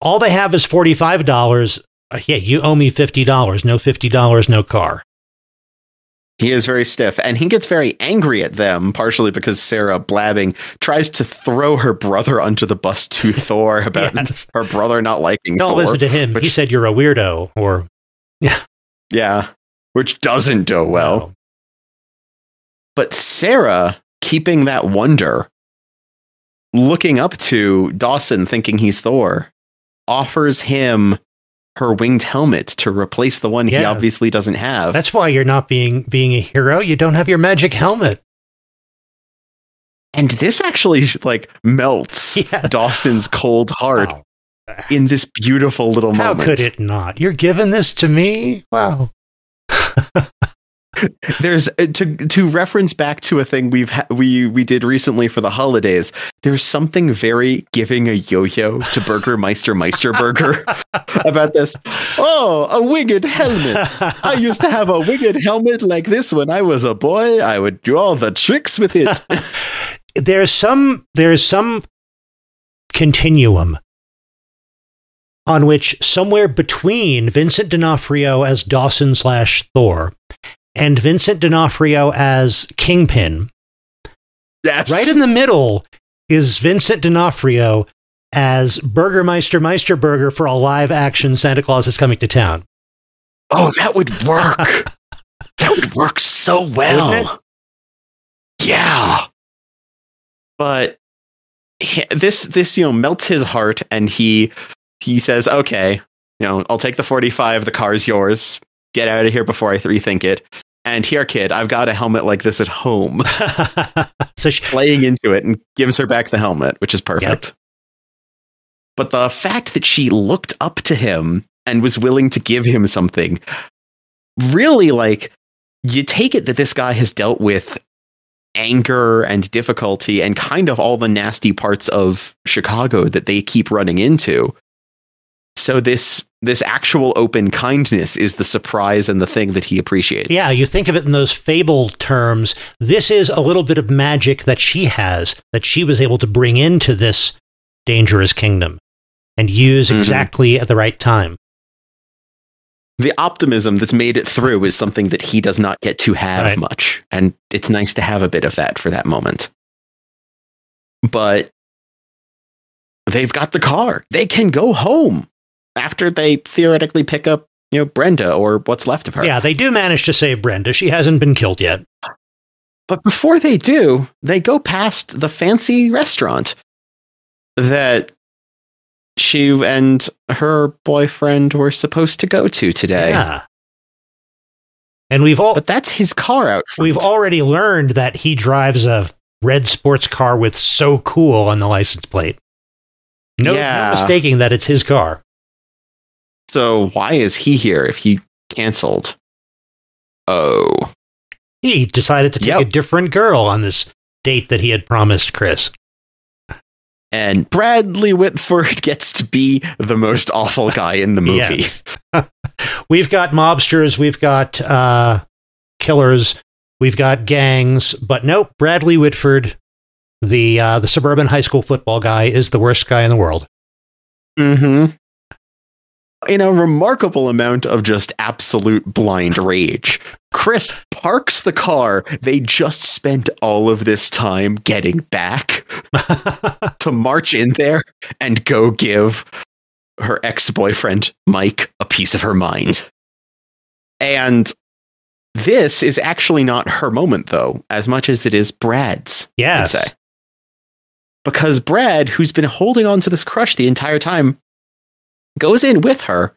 All they have is forty five dollars. Uh, yeah, you owe me fifty dollars. No fifty dollars, no car. He is very stiff, and he gets very angry at them, partially because Sarah, blabbing, tries to throw her brother onto the bus to Thor about Yes. her brother not liking Don't Thor. listen to him. he said you're a weirdo. Or Yeah, Yeah. which doesn't go well. No. But Sarah, keeping that wonder, looking up to Dawson, thinking he's Thor, offers him her winged helmet to replace the one he obviously doesn't have. That's why you're not being being a hero. You don't have your magic helmet. and this actually like melts Yes. Dawson's cold heart Wow. in this beautiful little How moment. How could it not? You're giving this to me? Wow. There's uh, to to reference back to a thing we've ha- we we did recently for the holidays. There's something very giving a yo-yo to Burgermeister Meisterburger about this. Oh, a winged helmet. I used to have a winged helmet like this when I was a boy. I would do all the tricks with it. there's some there's some continuum on which somewhere between Vincent D'Onofrio as Dawson slash Thor and Vincent D'Onofrio as Kingpin, yes. right in the middle is Vincent D'Onofrio as Burgermeister Meisterburger for a live action Santa Claus is coming to town. oh, that would work. that would work so well. Yeah. But he- this this you know melts his heart and he he says, "Okay, you know, I'll take the 45, the car's yours. Get out of here before I rethink it." And here, kid, I've got a helmet like this at home. so she's Playing into it and gives her back the helmet, which is perfect. But the fact that she looked up to him and was willing to give him something really like you take it that this guy has dealt with anger and difficulty and kind of all the nasty parts of Chicago that they keep running into. So this this actual open kindness is the surprise and the thing that he appreciates. Yeah, you think of it in those fable terms. This is a little bit of magic that she has that she was able to bring into this dangerous kingdom and use Mhm. exactly at the right time. the optimism that's made it through is something that he does not get to have Right. much and it's nice to have a bit of that for that moment but they've got the car they can go home after they theoretically pick up you know brenda or what's left of her Yeah, they do manage to save Brenda. She hasn't been killed yet. but before they do they go past the fancy restaurant that she and her boyfriend were supposed to go to today Yeah. And we've all but that's his car out front. we've already learned that he drives a red sports car with so cool on the license plate. No, no Yeah. mistaking that it's his car. So why is he here if he canceled? Oh, He decided to take Yep. a different girl on this date that he had promised Chris. and Bradley Whitford gets to be the most awful guy in the movie. We've got mobsters, we've got uh, killers, we've got gangs, but nope, Bradley Whitford, the uh, the suburban high school football guy, is the worst guy in the world. Mm-hmm. In a remarkable amount of just absolute blind rage, Chris parks the car they just spent all of this time getting back to march in there and go give her ex boyfriend, Mike, a piece of her mind. And this is actually not her moment, though, as much as it is Brad's. yes. Because Brad, who's been holding on to this crush the entire time, goes in with her.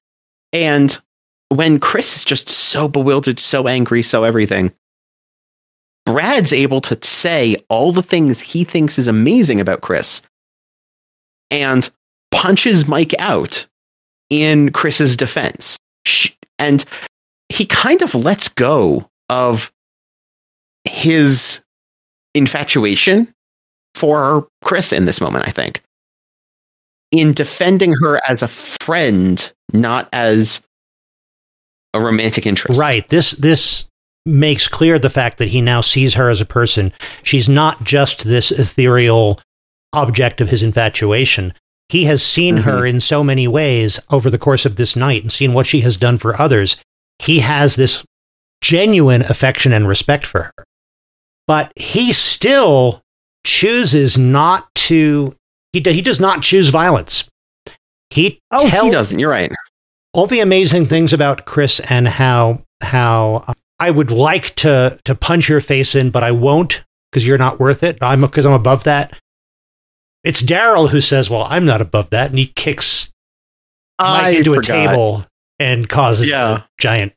And when Chris is just so bewildered, so angry, so everything, Brad's able to say all the things he thinks is amazing about Chris and punches Mike out in Chris's defense. And he kind of lets go of his infatuation for Chris in this moment, I think. In defending her as a friend, not as a romantic interest. Right. This this makes clear the fact that he now sees her as a person. She's not just this ethereal object of his infatuation. He has seen her mm-hmm. in so many ways over the course of this night and seen what she has done for others. He has this genuine affection and respect for her. But he still chooses not to he, he does not choose violence. He Oh, he doesn't. You're right. all the amazing things about Chris and how how uh, I would like to to punch your face in, but I won't because you're not worth it. I'm because I'm above that. It's Daryl who says, "Well, I'm not above that," and he kicks Mike I into forgot. a table and causes Yeah. a giant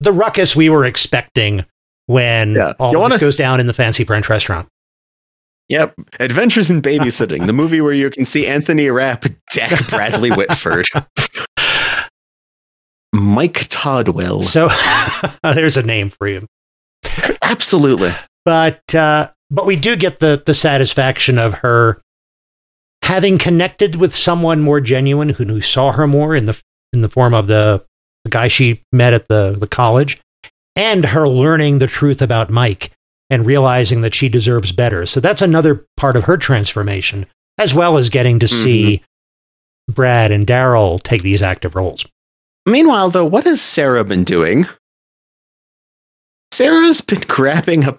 the ruckus we were expecting when Yeah. all You of wanna- this goes down in the fancy French restaurant. Yep. Adventures in Babysitting, the movie where you can see Anthony Rapp deck Bradley Whitford. Mike Todwell. So there's a name for you. Absolutely. but uh, but we do get the the satisfaction of her having connected with someone more genuine who, who saw her more in the in the form of the, the guy she met at the the college and her learning the truth about Mike and realizing that she deserves better. So that's another part of her transformation as well as getting to see Brad and Daryl take these active roles. Meanwhile, though, what has Sarah been doing? Sarah's been grabbing a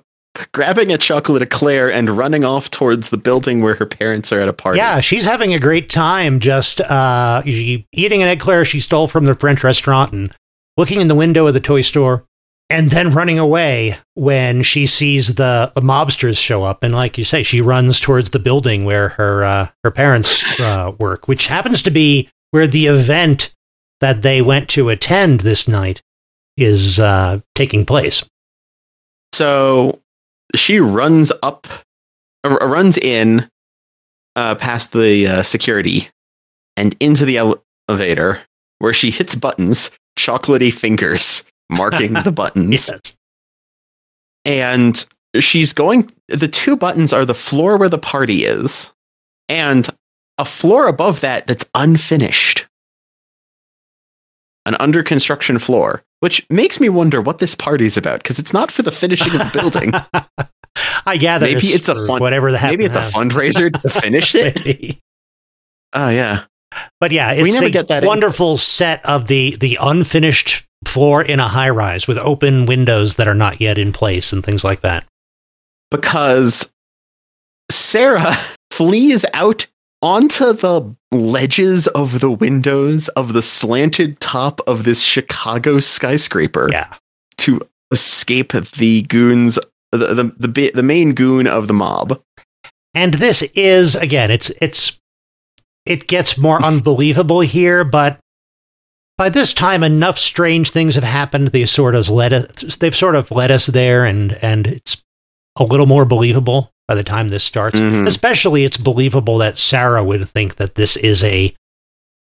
grabbing a chocolate eclair and running off towards the building where her parents are at a party. Yeah, she's having a great time just uh, eating an eclair she stole from the French restaurant and looking in the window of the toy store and then running away when she sees the, mobsters show up. And like you say, she runs towards the building where her, uh, her parents uh, work, which happens to be where the event that they went to attend this night is uh, taking place. So she runs up, uh, runs in uh, past the uh, security and into the ele- elevator where she hits buttons, chocolatey fingers marking the buttons. Yes. And she's going, the two buttons are the floor where the party is and a floor above that that's unfinished. An under construction floor, which makes me wonder what this party's about because it's not for the finishing of the building. I gather Maybe it's a fun- whatever the Maybe it's a fundraiser to finish it. Oh, yeah. But yeah, it's We never a get that in- wonderful set of the the unfinished floor in a high rise with open windows that are not yet in place and things like that. because Sarah flees out onto the ledges of the windows of the slanted top of this Chicago skyscraper Yeah. to escape the goons, the, the, the, the main goon of the mob. And this is again, it's it's it gets more unbelievable here, but by this time enough strange things have happened. They sort of led us they've sort of led us there and and it's a little more believable by the time this starts. Mhm. Especially it's believable that Sarah would think that this is a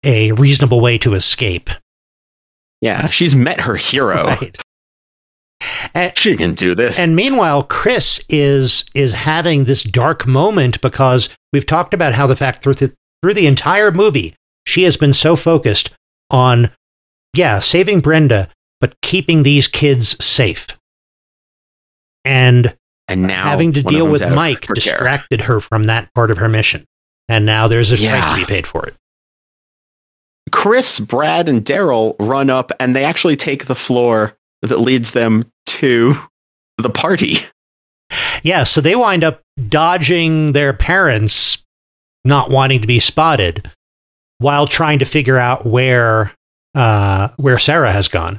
a reasonable way to escape. Yeah, she's met her hero. Right. And, She can do this. and meanwhile, Chris is is having this dark moment because we've talked about how the fact through the through the entire movie she has been so focused on yeah saving Brenda, but keeping these kids safe, and and now having to deal with Mike her distracted her from that part of her mission, and now there's a price to be paid for it. Chris, Brad, and Daryl run up and they actually take the floor that leads them to the party. Yeah, so they wind up dodging their parents not wanting to be spotted while trying to figure out where uh, where Sarah has gone.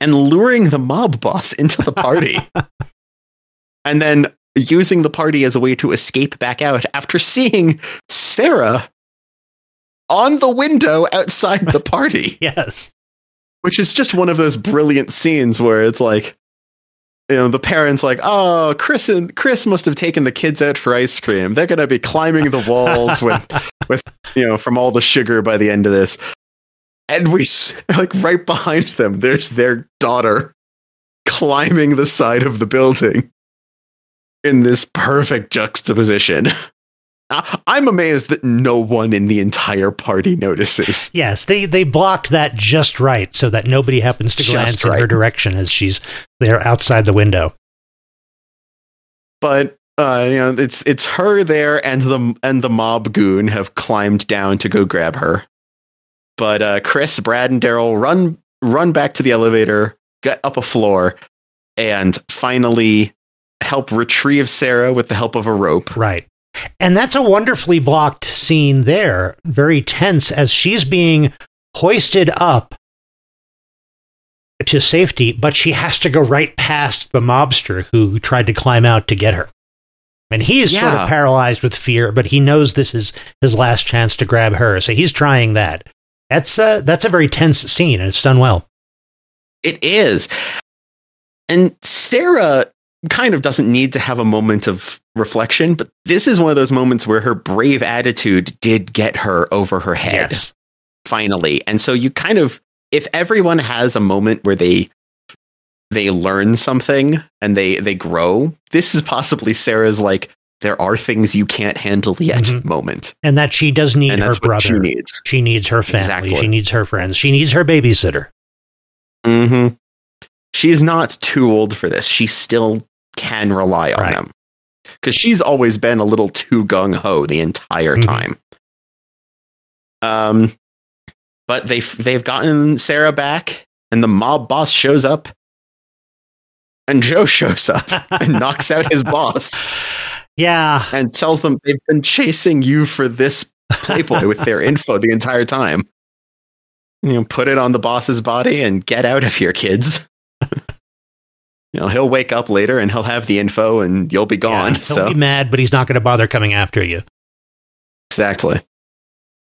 and luring the mob boss into the party. and then using the party as a way to escape back out after seeing Sarah on the window outside the party, Yes. which is just one of those brilliant scenes where it's like, you know, the parents like, oh, Chris and Chris must have taken the kids out for ice cream. They're gonna be climbing the walls with, with you know, from all the sugar by the end of this. And we like right behind them, there's their daughter climbing the side of the building in this perfect juxtaposition. I'm amazed that no one in the entire party notices. Yes, they they blocked that just right so that nobody happens to Just glance in her direction as she's there outside the window. But uh, you know, it's it's her there, and the and the mob goon have climbed down to go grab her. But uh, Chris, Brad, and Daryl run run back to the elevator, get up a floor, and finally help retrieve Sarah with the help of a rope. Right. And that's a wonderfully blocked scene there, very tense as she's being hoisted up to safety, but she has to go right past the mobster who tried to climb out to get her. And he's sort Yeah. of paralyzed with fear, but he knows this is his last chance to grab her, so he's trying that. That's a, that's a very tense scene, and it's done well. It is. And Sarah kind of doesn't need to have a moment of reflection, but this is one of those moments where her brave attitude did get her over her head. finally. And so you kind of if everyone has a moment where they they learn something and they they grow, this is possibly Sarah's like there are things you can't handle yet Mhm. moment. And that she does need and her that's what she needs. She needs her family. Exactly. She needs her friends. She needs her babysitter. Mm-hmm. She's not too old for this. She still can rely on Right. them. Because she's always been a little too gung ho the entire Mhm. time. Um, but they've they've gotten Sarah back, and the mob boss shows up, and Joe shows up and knocks out his boss Yeah. and tells them they've been chasing you for this Playboy with their info the entire time. You know, put it on the boss's body and get out of here, kids. you know, he'll wake up later and he'll have the info and you'll be gone. Yeah, he'll so be mad, but he's not going to bother coming after you. exactly.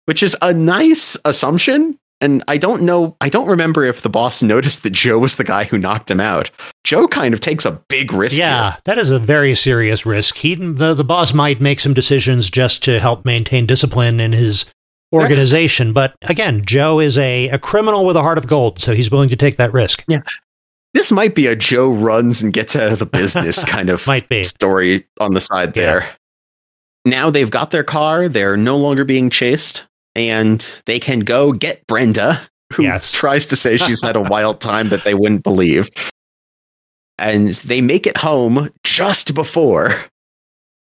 Which is a nice assumption. And I don't know, I don't remember if the boss noticed that Joe was the guy who knocked him out. Joe kind of takes a big risk. Yeah, here. that is a very serious risk. He, the, the boss might make some decisions just to help maintain discipline in his organization. But again, Joe is a, a criminal with a heart of gold, so he's willing to take that risk. Yeah. This might be a Joe runs and gets out of the business kind of Might be. story on the side Yeah. there. Now they've got their car, they're no longer being chased, and they can go get Brenda, who Yes. tries to say she's had a wild time that they wouldn't believe. And they make it home just before,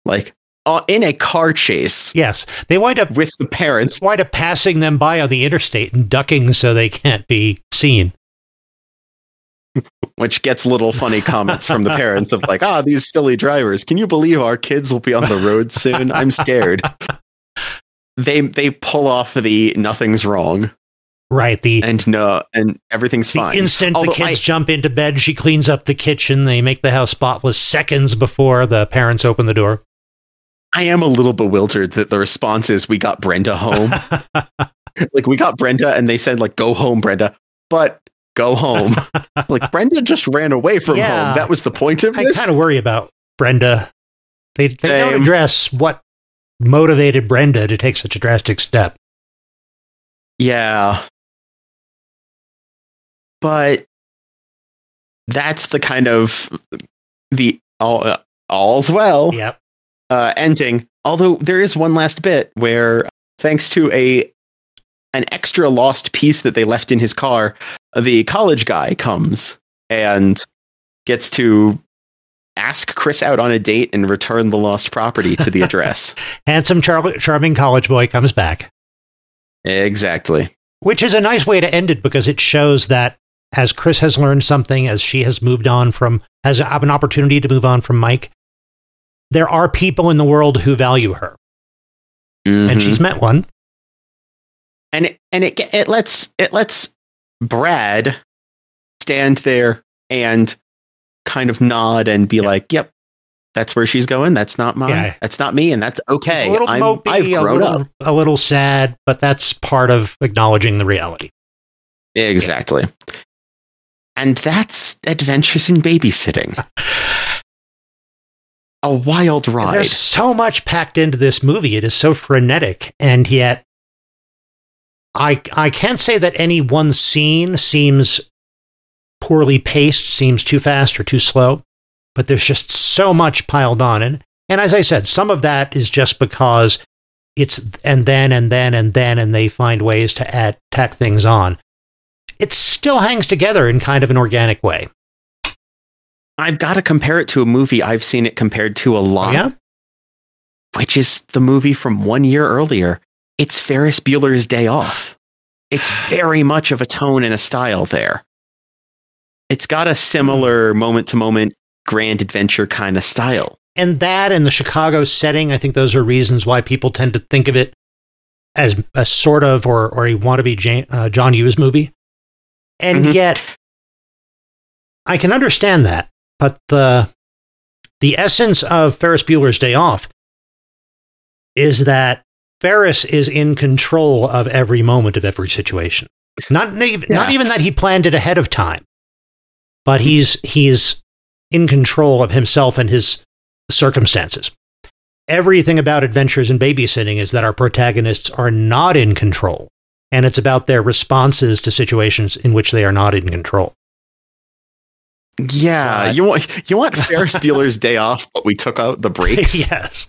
like, uh, in a car chase Yes, they wind up with the parents. wind up passing them by on the interstate and ducking so they can't be seen. which gets little funny comments from the parents of like, ah, these silly drivers. Can you believe our kids will be on the road soon? I'm scared. They they pull off the nothing's wrong Right. The and no and everything's the fine. instant Although the kids I- jump into bed, she cleans up the kitchen. They make the house spotless seconds before the parents open the door. I am a little bewildered that the response is we got Brenda home. like we got Brenda and they said like go home Brenda, but go home. like Brenda just ran away from Yeah. home. That was the point of I this. kind of worry about Brenda. They, they don't address what motivated Brenda to take such a drastic step. Yeah. But that's the kind of the all uh, all's well Yep. uh, ending. Although there is one last bit where, thanks to a an extra lost piece that they left in his car, the college guy comes and gets to ask Chris out on a date and return the lost property to the address. Handsome, char- charming college boy comes back, exactly. which is a nice way to end it because it shows that as Chris has learned something, as she has moved on from, has an opportunity to move on from Mike, there are people in the world who value her, and Mhm. she's met one. and it, and it it lets it lets Brad stand there and kind of nod and be like, "Yep, that's where she's going. That's not mine. Yeah. That's not me, and that's okay. It's a little I'm, mopey, I've a grown little, up." a little sad, but that's part of acknowledging the reality. Exactly. And that's Adventures in Babysitting. A wild ride. There's so much packed into this movie. It is so frenetic, and yet I I can't say that any one scene seems poorly paced, seems too fast or too slow. But there's just so much piled on, and and as I said, some of that is just because it's and then and then and then, and they find ways to add tack things on. It still hangs together in kind of an organic way. I've got to compare it to a movie I've seen it compared to a lot. yeah, which is the movie from one year earlier. It's Ferris Bueller's Day Off. It's very much of a tone and a style there. It's got a similar moment to moment grand adventure kind of style. and that and the Chicago setting, I think those are reasons why people tend to think of it as a sort of or or a wannabe Jan, uh, John Hughes movie. And Mhm. yet, I can understand that, but the the essence of Ferris Bueller's Day Off is that Ferris is in control of every moment of every situation. Not not Yeah. even that he planned it ahead of time, but he's he's in control of himself and his circumstances. Everything about adventures in babysitting is that our protagonists are not in control, and it's about their responses to situations in which they are not in control. Yeah, you want you want Ferris Bueller's Day Off, but we took out the brakes. yes.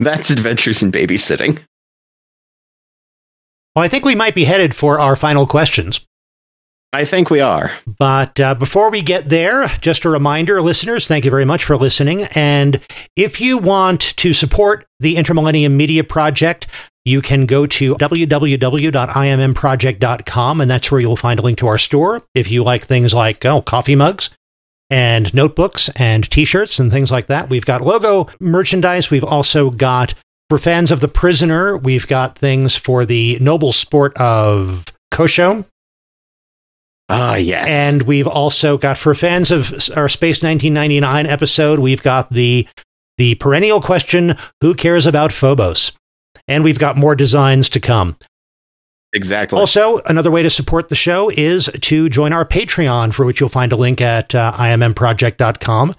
That's Adventures in Babysitting. Well, I think we might be headed for our final questions. I think we are. But uh, before we get there, just a reminder, listeners, thank you very much for listening. And if you want to support the Intermillennium Media Project, you can go to www.immproject.com, and that's where you'll find a link to our store. If you like things like oh, coffee mugs and notebooks and t shirts and things like that, we've got logo merchandise. We've also got, for fans of The Prisoner, we've got things for the noble sport of Kosho. Ah, yes. And we've also got for fans of our Space 1999 episode, we've got the the perennial question, who cares about Phobos? And we've got more designs to come. exactly. Also, another way to support the show is to join our Patreon, for which you'll find a link at uh, immproject.com.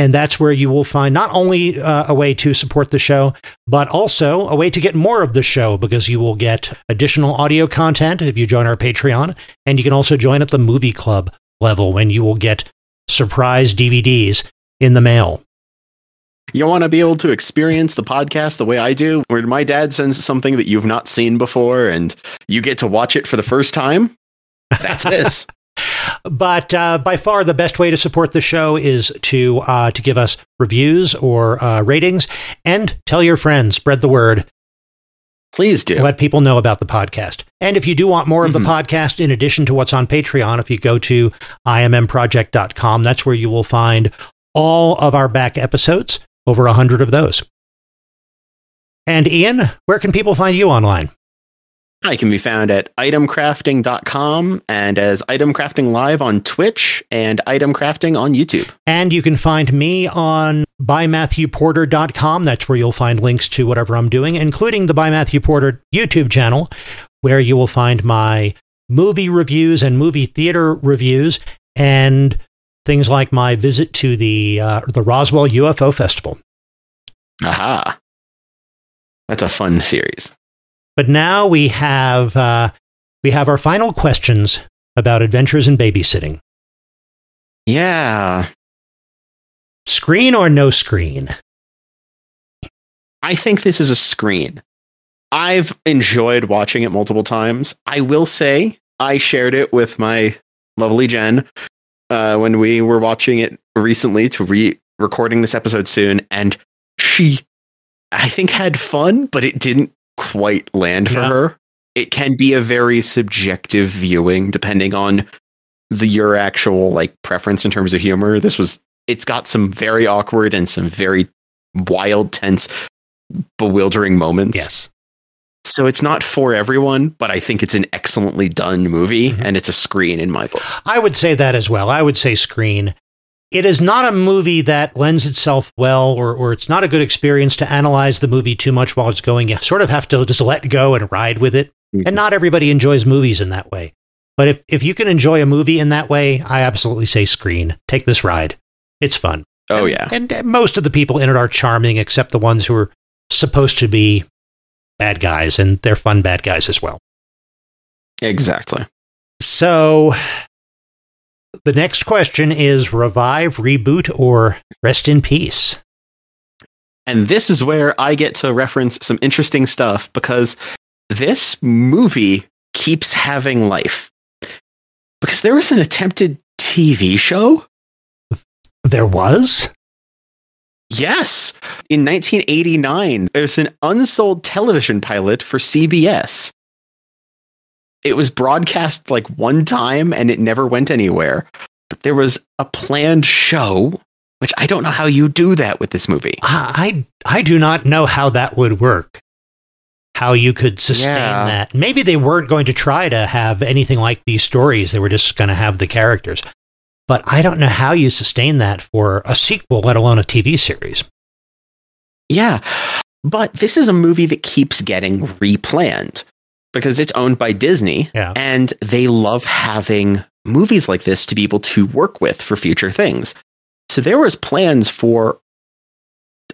And that's where you will find not only uh, a way to support the show, but also a way to get more of the show because you will get additional audio content if you join our Patreon. And you can also join at the movie club level when you will get surprise DVDs in the mail. You want to be able to experience the podcast the way I do, where my dad sends something that you've not seen before and you get to watch it for the first time? That's this. But uh, by far, the best way to support the show is to uh, to give us reviews or uh, ratings, and tell your friends, spread the word, Please do. let people know about the podcast. And if you do want more of the Mhm. podcast, in addition to what's on Patreon, if you go to immproject.com, that's where you will find all of our back episodes, over a hundred of those. And Ian, where can people find you online? I can be found at itemcrafting.com and as itemcrafting Live on Twitch and itemcrafting on YouTube. And you can find me on bymatthewporter.com. That's where you'll find links to whatever I'm doing, including the By Matthew Porter YouTube channel, where you will find my movie reviews and movie theater reviews and things like my visit to the uh, the Roswell UFO Festival. Aha. That's a fun series. But now we have uh, we have our final questions about adventures in babysitting. Yeah. Screen or no screen? I think this is a screen. I've enjoyed watching it multiple times. I will say I shared it with my lovely Jen uh, when we were watching it recently to re recording this episode soon, and she, I think, had fun, but it didn't quite land for Yeah. her. It can be a very subjective viewing depending on the your actual like preference in terms of humor. This was it's got some very awkward and some very wild, tense, bewildering moments. Yes. So it's not for everyone, but I think it's an excellently done movie Mhm. and it's a screen in my book. I would say that as well. I would say screen. It is not a movie that lends itself well, or, or it's not a good experience to analyze the movie too much while it's going. You sort of have to just let go and ride with it. Mm-hmm. And not everybody enjoys movies in that way. But if, if you can enjoy a movie in that way, I absolutely say screen. Take this ride. It's fun. Oh And- yeah. And most of the people in it are charming, except the ones who are supposed to be bad guys, and they're fun bad guys as well. Exactly. So the next question is revive, reboot, or rest in peace. And this is where I get to reference some interesting stuff because this movie keeps having life. Because there was an attempted TV show. There was? Yes. In 1989, there's an unsold television pilot for CBS. It was broadcast like one time and it never went anywhere. But there was a planned show, which I don't know how you do that with this movie. I, I do not know how that would work. How you could sustain Yeah. that. Maybe they weren't going to try to have anything like these stories. They were just going to have the characters. But I don't know how you sustain that for a sequel, let alone a TV series. Yeah. But this is a movie that keeps getting replanned because it's owned by Disney Yeah. and they love having movies like this to be able to work with for future things. So there was plans for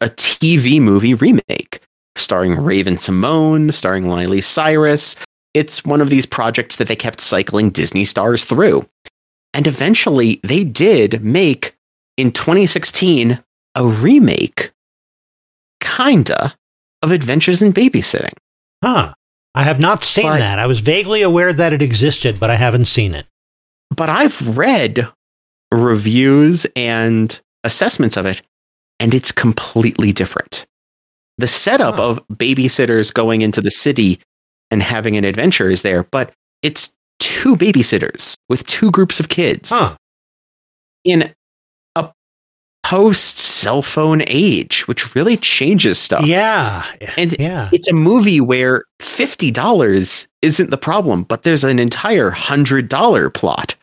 a TV movie remake starring Raven-Symoné, starring Miley Cyrus. It's one of these projects that they kept cycling Disney stars through. And eventually they did make in 2016 a remake kinda of Adventures in Babysitting. Huh. I have not seen But- that. I was vaguely aware that it existed, but I haven't seen it. But I've read reviews and assessments of it, and it's completely different. The setup of babysitters going into the city and having an adventure is there, but it's two babysitters with two groups of kids Huh. in post cell phone age, which really changes stuff. Yeah. And yeah. it's a movie where $50 isn't the problem, but there's an entire $100 plot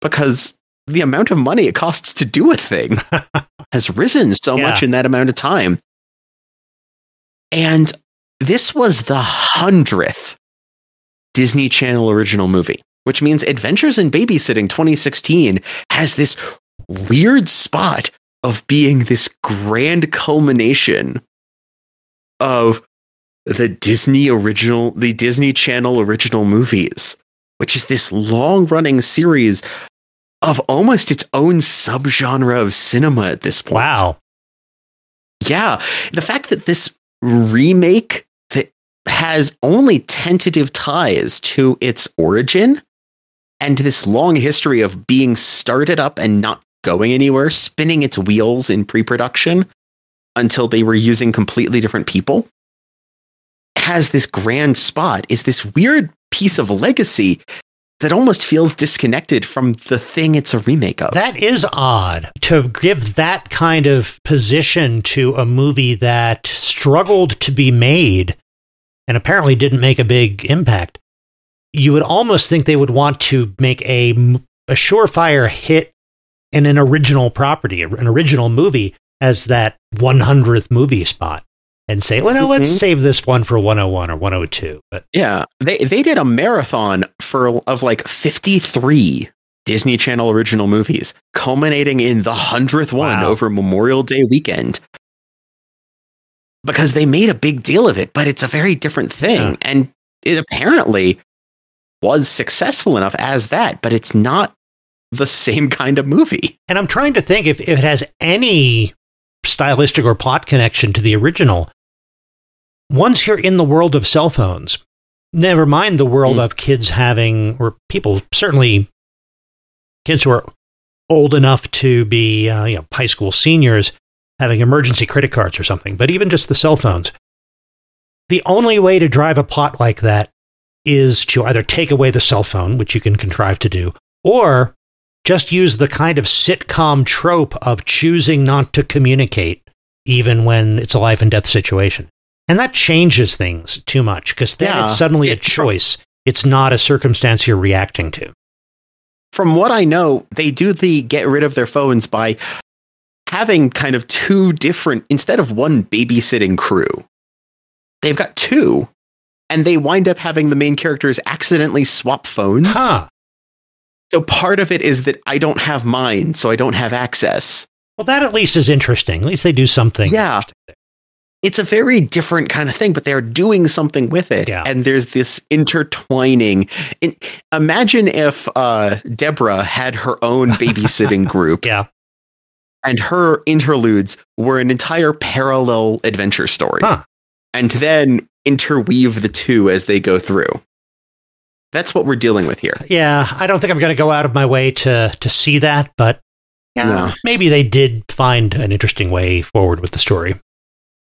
because the amount of money it costs to do a thing has risen so Yeah. much in that amount of time. And this was the hundredth Disney Channel original movie, which means Adventures in Babysitting 2016 has this weird spot of being this grand culmination of the Disney original, the Disney Channel original movies, which is this long running series of almost its own subgenre of cinema at this point. Wow. Yeah. The fact that this remake that has only tentative ties to its origin and this long history of being started up and not going anywhere, spinning its wheels in pre production until they were using completely different people, has this grand spot, is this weird piece of legacy that almost feels disconnected from the thing it's a remake of. That is odd to give that kind of position to a movie that struggled to be made and apparently didn't make a big impact. You would almost think they would want to make a, a surefire hit in an original property, an original movie, as that 100th movie spot and say, well, no, let's Mhm. save this one for 101 or 102. But Yeah, they they did a marathon for of like 53 Disney Channel original movies, culminating in the 100th one Wow. over Memorial Day weekend. Because they made a big deal of it, but it's a very different thing Yeah. and it apparently was successful enough as that, but it's not the same kind of movie. And I'm trying to think if, if it has any stylistic or plot connection to the original. Once you're in the world of cell phones, never mind the world Hmm. of kids having, or people, certainly kids who are old enough to be, uh, you know, high school seniors having emergency credit cards or something, but even just the cell phones. The only way to drive a plot like that is to either take away the cell phone, which you can contrive to do, or just use the kind of sitcom trope of choosing not to communicate even when it's a life and death situation. And that changes things too much because then Yeah, it's suddenly a choice. It's not a circumstance you're reacting to. From what I know, they do the get rid of their phones by having kind of two different instead of one babysitting crew. They've got two and they wind up having the main characters accidentally swap phones. Huh. So part of it is that I don't have mine, so I don't have access. Well, that at least is interesting. At least they do something. Yeah. It's a very different kind of thing, but they're doing something with it. Yeah. And there's this intertwining. In, imagine if uh, Deborah had her own babysitting group Yeah. and her interludes were an entire parallel adventure story. Huh. And then interweave the two as they go through. That's what we're dealing with here. Yeah. I don't think I'm going to go out of my way to, to see that, but yeah, No. maybe they did find an interesting way forward with the story.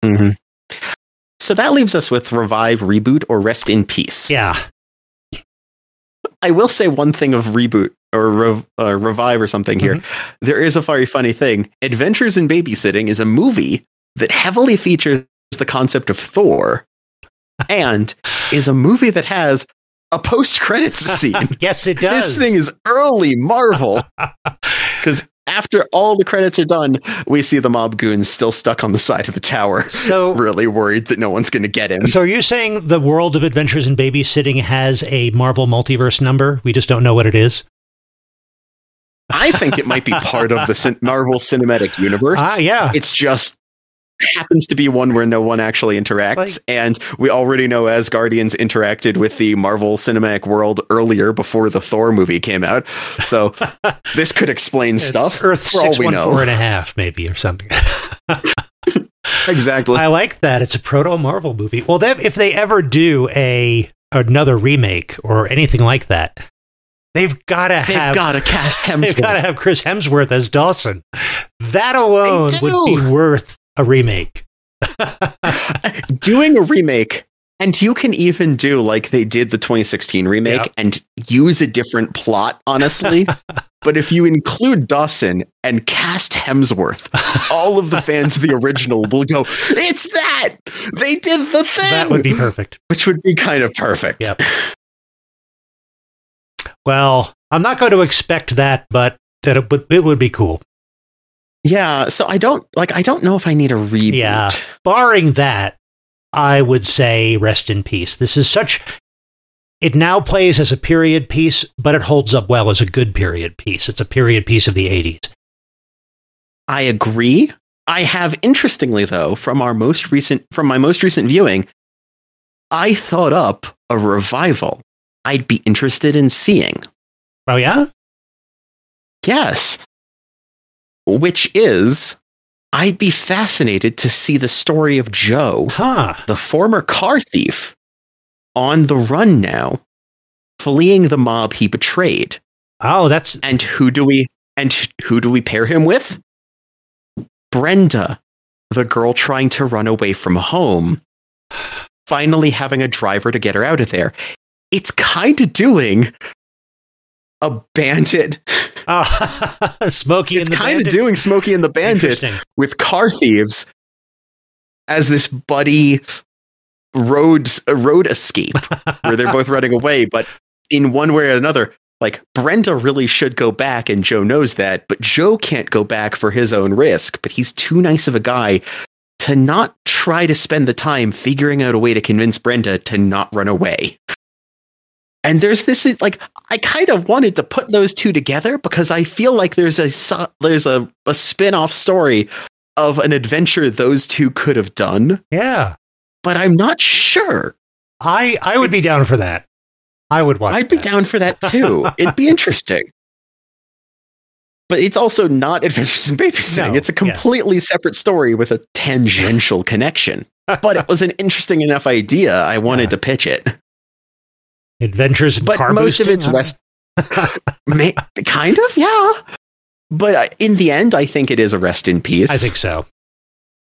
Mm-hmm. So that leaves us with revive, reboot, or rest in peace. Yeah. I will say one thing of reboot or rev, uh, revive or something here. There is a very funny thing. Adventures in Babysitting is a movie that heavily features the concept of Thor and is a movie that has a post credits scene. yes, it does. This thing is early Marvel because after all the credits are done, we see the mob goons still stuck on the side of the tower, so really worried that no one's going to get him. So are you saying the world of adventures in babysitting has a Marvel multiverse number? We just don't know what it is. I think it might be part of the Marvel Cinematic Universe. Ah, yeah. It's just happens to be one where no one actually interacts, Like- and we already know as Guardians interacted with the Marvel Cinematic World earlier before the Thor movie came out. So this could explain stuff Earth for all we one know. four and a half, maybe or something. exactly. I like that. It's a proto Marvel movie. Well, if they ever do a another remake or anything like that, they've got to They've got to cast they've got to have Chris Hemsworth as Dawson. That alone would be worth a remake. Doing a remake, and you can even do like they did the 2016 remake Yep. and use a different plot, honestly. but if you include Dawson and cast Hemsworth, all of the fans of the original will go, It's that! They did the thing! That would be perfect. Which would be kind of perfect. Yep. Well, I'm not going to expect that, but that it would, it would be cool. Yeah, so I don't like I don't know if I need a reboot. Yeah. Barring that, I would say rest in peace. This is such. It now plays as a period piece, but it holds up well as a good period piece. It's a period piece of the 80s. I agree. I have interestingly though from our most recent from my most recent viewing, I thought up a revival I'd be interested in seeing. Oh yeah? Yes. Which is I'd be fascinated to see the story of Joe, Huh. the former car thief, on the run now, fleeing the mob he betrayed. Oh, that's And who do we and who do we pair him with? Brenda, the girl trying to run away from home, finally having a driver to get her out of there. It's kind of doing a bandit. uh, Smokey It's kind of doing Smokey and the Bandit with car thieves as this buddy road a road escape where they're both running away but in one way or another like Brenda really should go back and Joe knows that but Joe can't go back for his own risk but he's too nice of a guy to not try to spend the time figuring out a way to convince Brenda to not run away and there's this like I kind of wanted to put those two together because I feel like there's a there's a, a spin-off story of an adventure those two could have done, Yeah. but I'm not sure. I I would be down for that. I would watch. I'd be down for that too. It'd be interesting. But it's also not Adventures in Babysitting. No, it's a completely separate story with a tangential connection. But it was an interesting enough idea. I wanted Yeah. to pitch it. Adventures But most of it's West. Kind of, yeah. But uh, in the end, I think it is a rest in peace. I think so.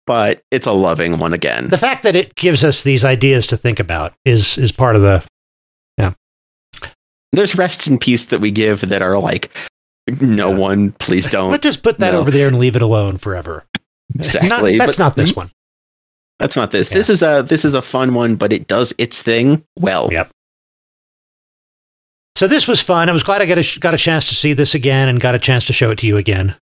but it's a loving one again. The fact that it gives us these ideas to think about is is part of the yeah. There's rests in peace that we give that are like, no Yeah. one, please don't. Let's just put that no. over there and leave it alone forever. exactly. Not, that's but not this one. That's not this. Yeah. This is a this is a fun one, but it does its thing well. Yep. So this was fun. I was glad I got a, got a chance to see this again and got a chance to show it to you again.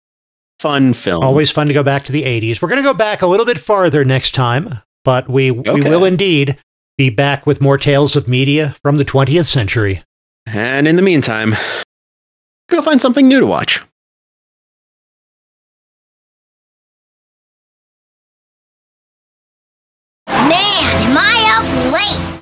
Fun film. Always fun to go back to the 80s. We're going to go back a little bit farther next time, but we, we will indeed be back with more tales of media from the 20th century. And in the meantime, go find something new to watch. Man, am I up late?